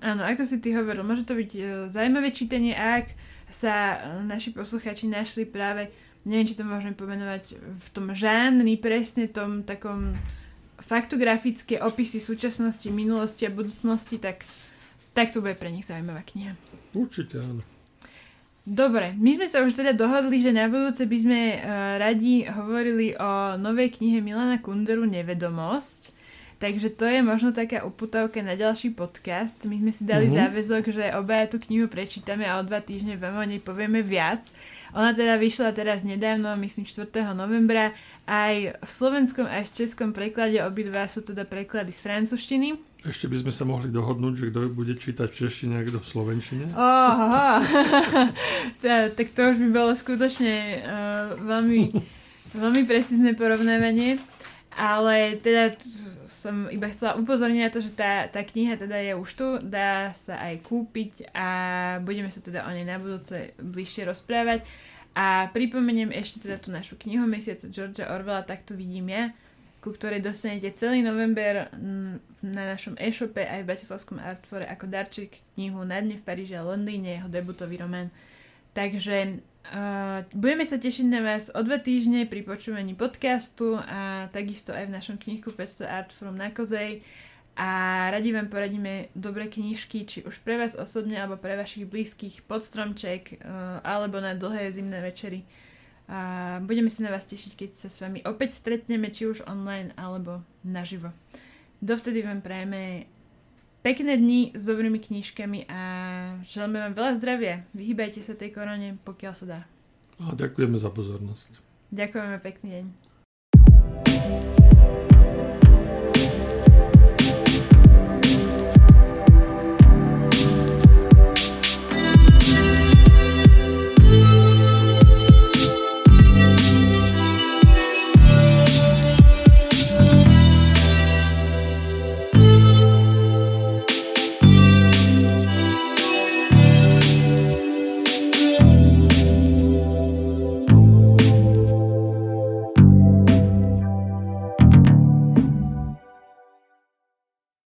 áno, ako si ty hovoril, môže to byť uh, zaujímavé čítanie, ak sa uh, naši poslucháči našli práve, neviem, či to môžeme pomenovať, v tom žánri, presne tom takom faktografické opisy súčasnosti, minulosti a budúcnosti, tak, tak to bude pre nich zaujímavá kniha. Určite áno. Dobre, my sme sa už teda dohodli, že na budúce by sme uh, radi hovorili o novej knihe Milana Kunderu Nevedomosť. Takže to je možno taká uputavka na ďalší podcast. My sme si dali uh-huh. záväzok, že obaja tú knihu prečítame a o dva týždne vám o nej povieme viac. Ona teda vyšla teraz nedávno, myslím 4. novembra. Aj v slovenskom aj v českom preklade obidva sú teda preklady z francúzštiny. Ešte by sme sa mohli dohodnúť, že kto bude čítať v češtine a kto v slovenčine. Oh, tak to už by bolo skutočne uh, veľmi, veľmi precízne porovnávanie. Ale teda som iba chcela upozorniť na to, že tá, tá kniha teda je už tu, dá sa aj kúpiť a budeme sa teda o nej na budúce bližšie rozprávať. A pripomeniem ešte teda tú našu knihu mesiaca Georgia Orwella, tak tu vidím ja ku ktorej dostanete celý november na našom e-shope aj v Bratislavskom Artfore ako darček knihu Na dne v Paríži a Londýne, jeho debutový román. Takže uh, budeme sa tešiť na vás o dva týždne pri počúvaní podcastu a takisto aj v našom knihku 500 Artforum na Kozej a radi vám poradíme dobré knižky, či už pre vás osobne alebo pre vašich blízkych pod stromček uh, alebo na dlhé zimné večery a budeme sa na vás tešiť, keď sa s vami opäť stretneme, či už online alebo naživo. Dovtedy vám prajeme pekné dni s dobrými knížkami a želáme vám veľa zdravia. Vyhýbajte sa tej korone, pokiaľ sa dá. A ďakujeme za pozornosť. Ďakujeme pekný deň. thank you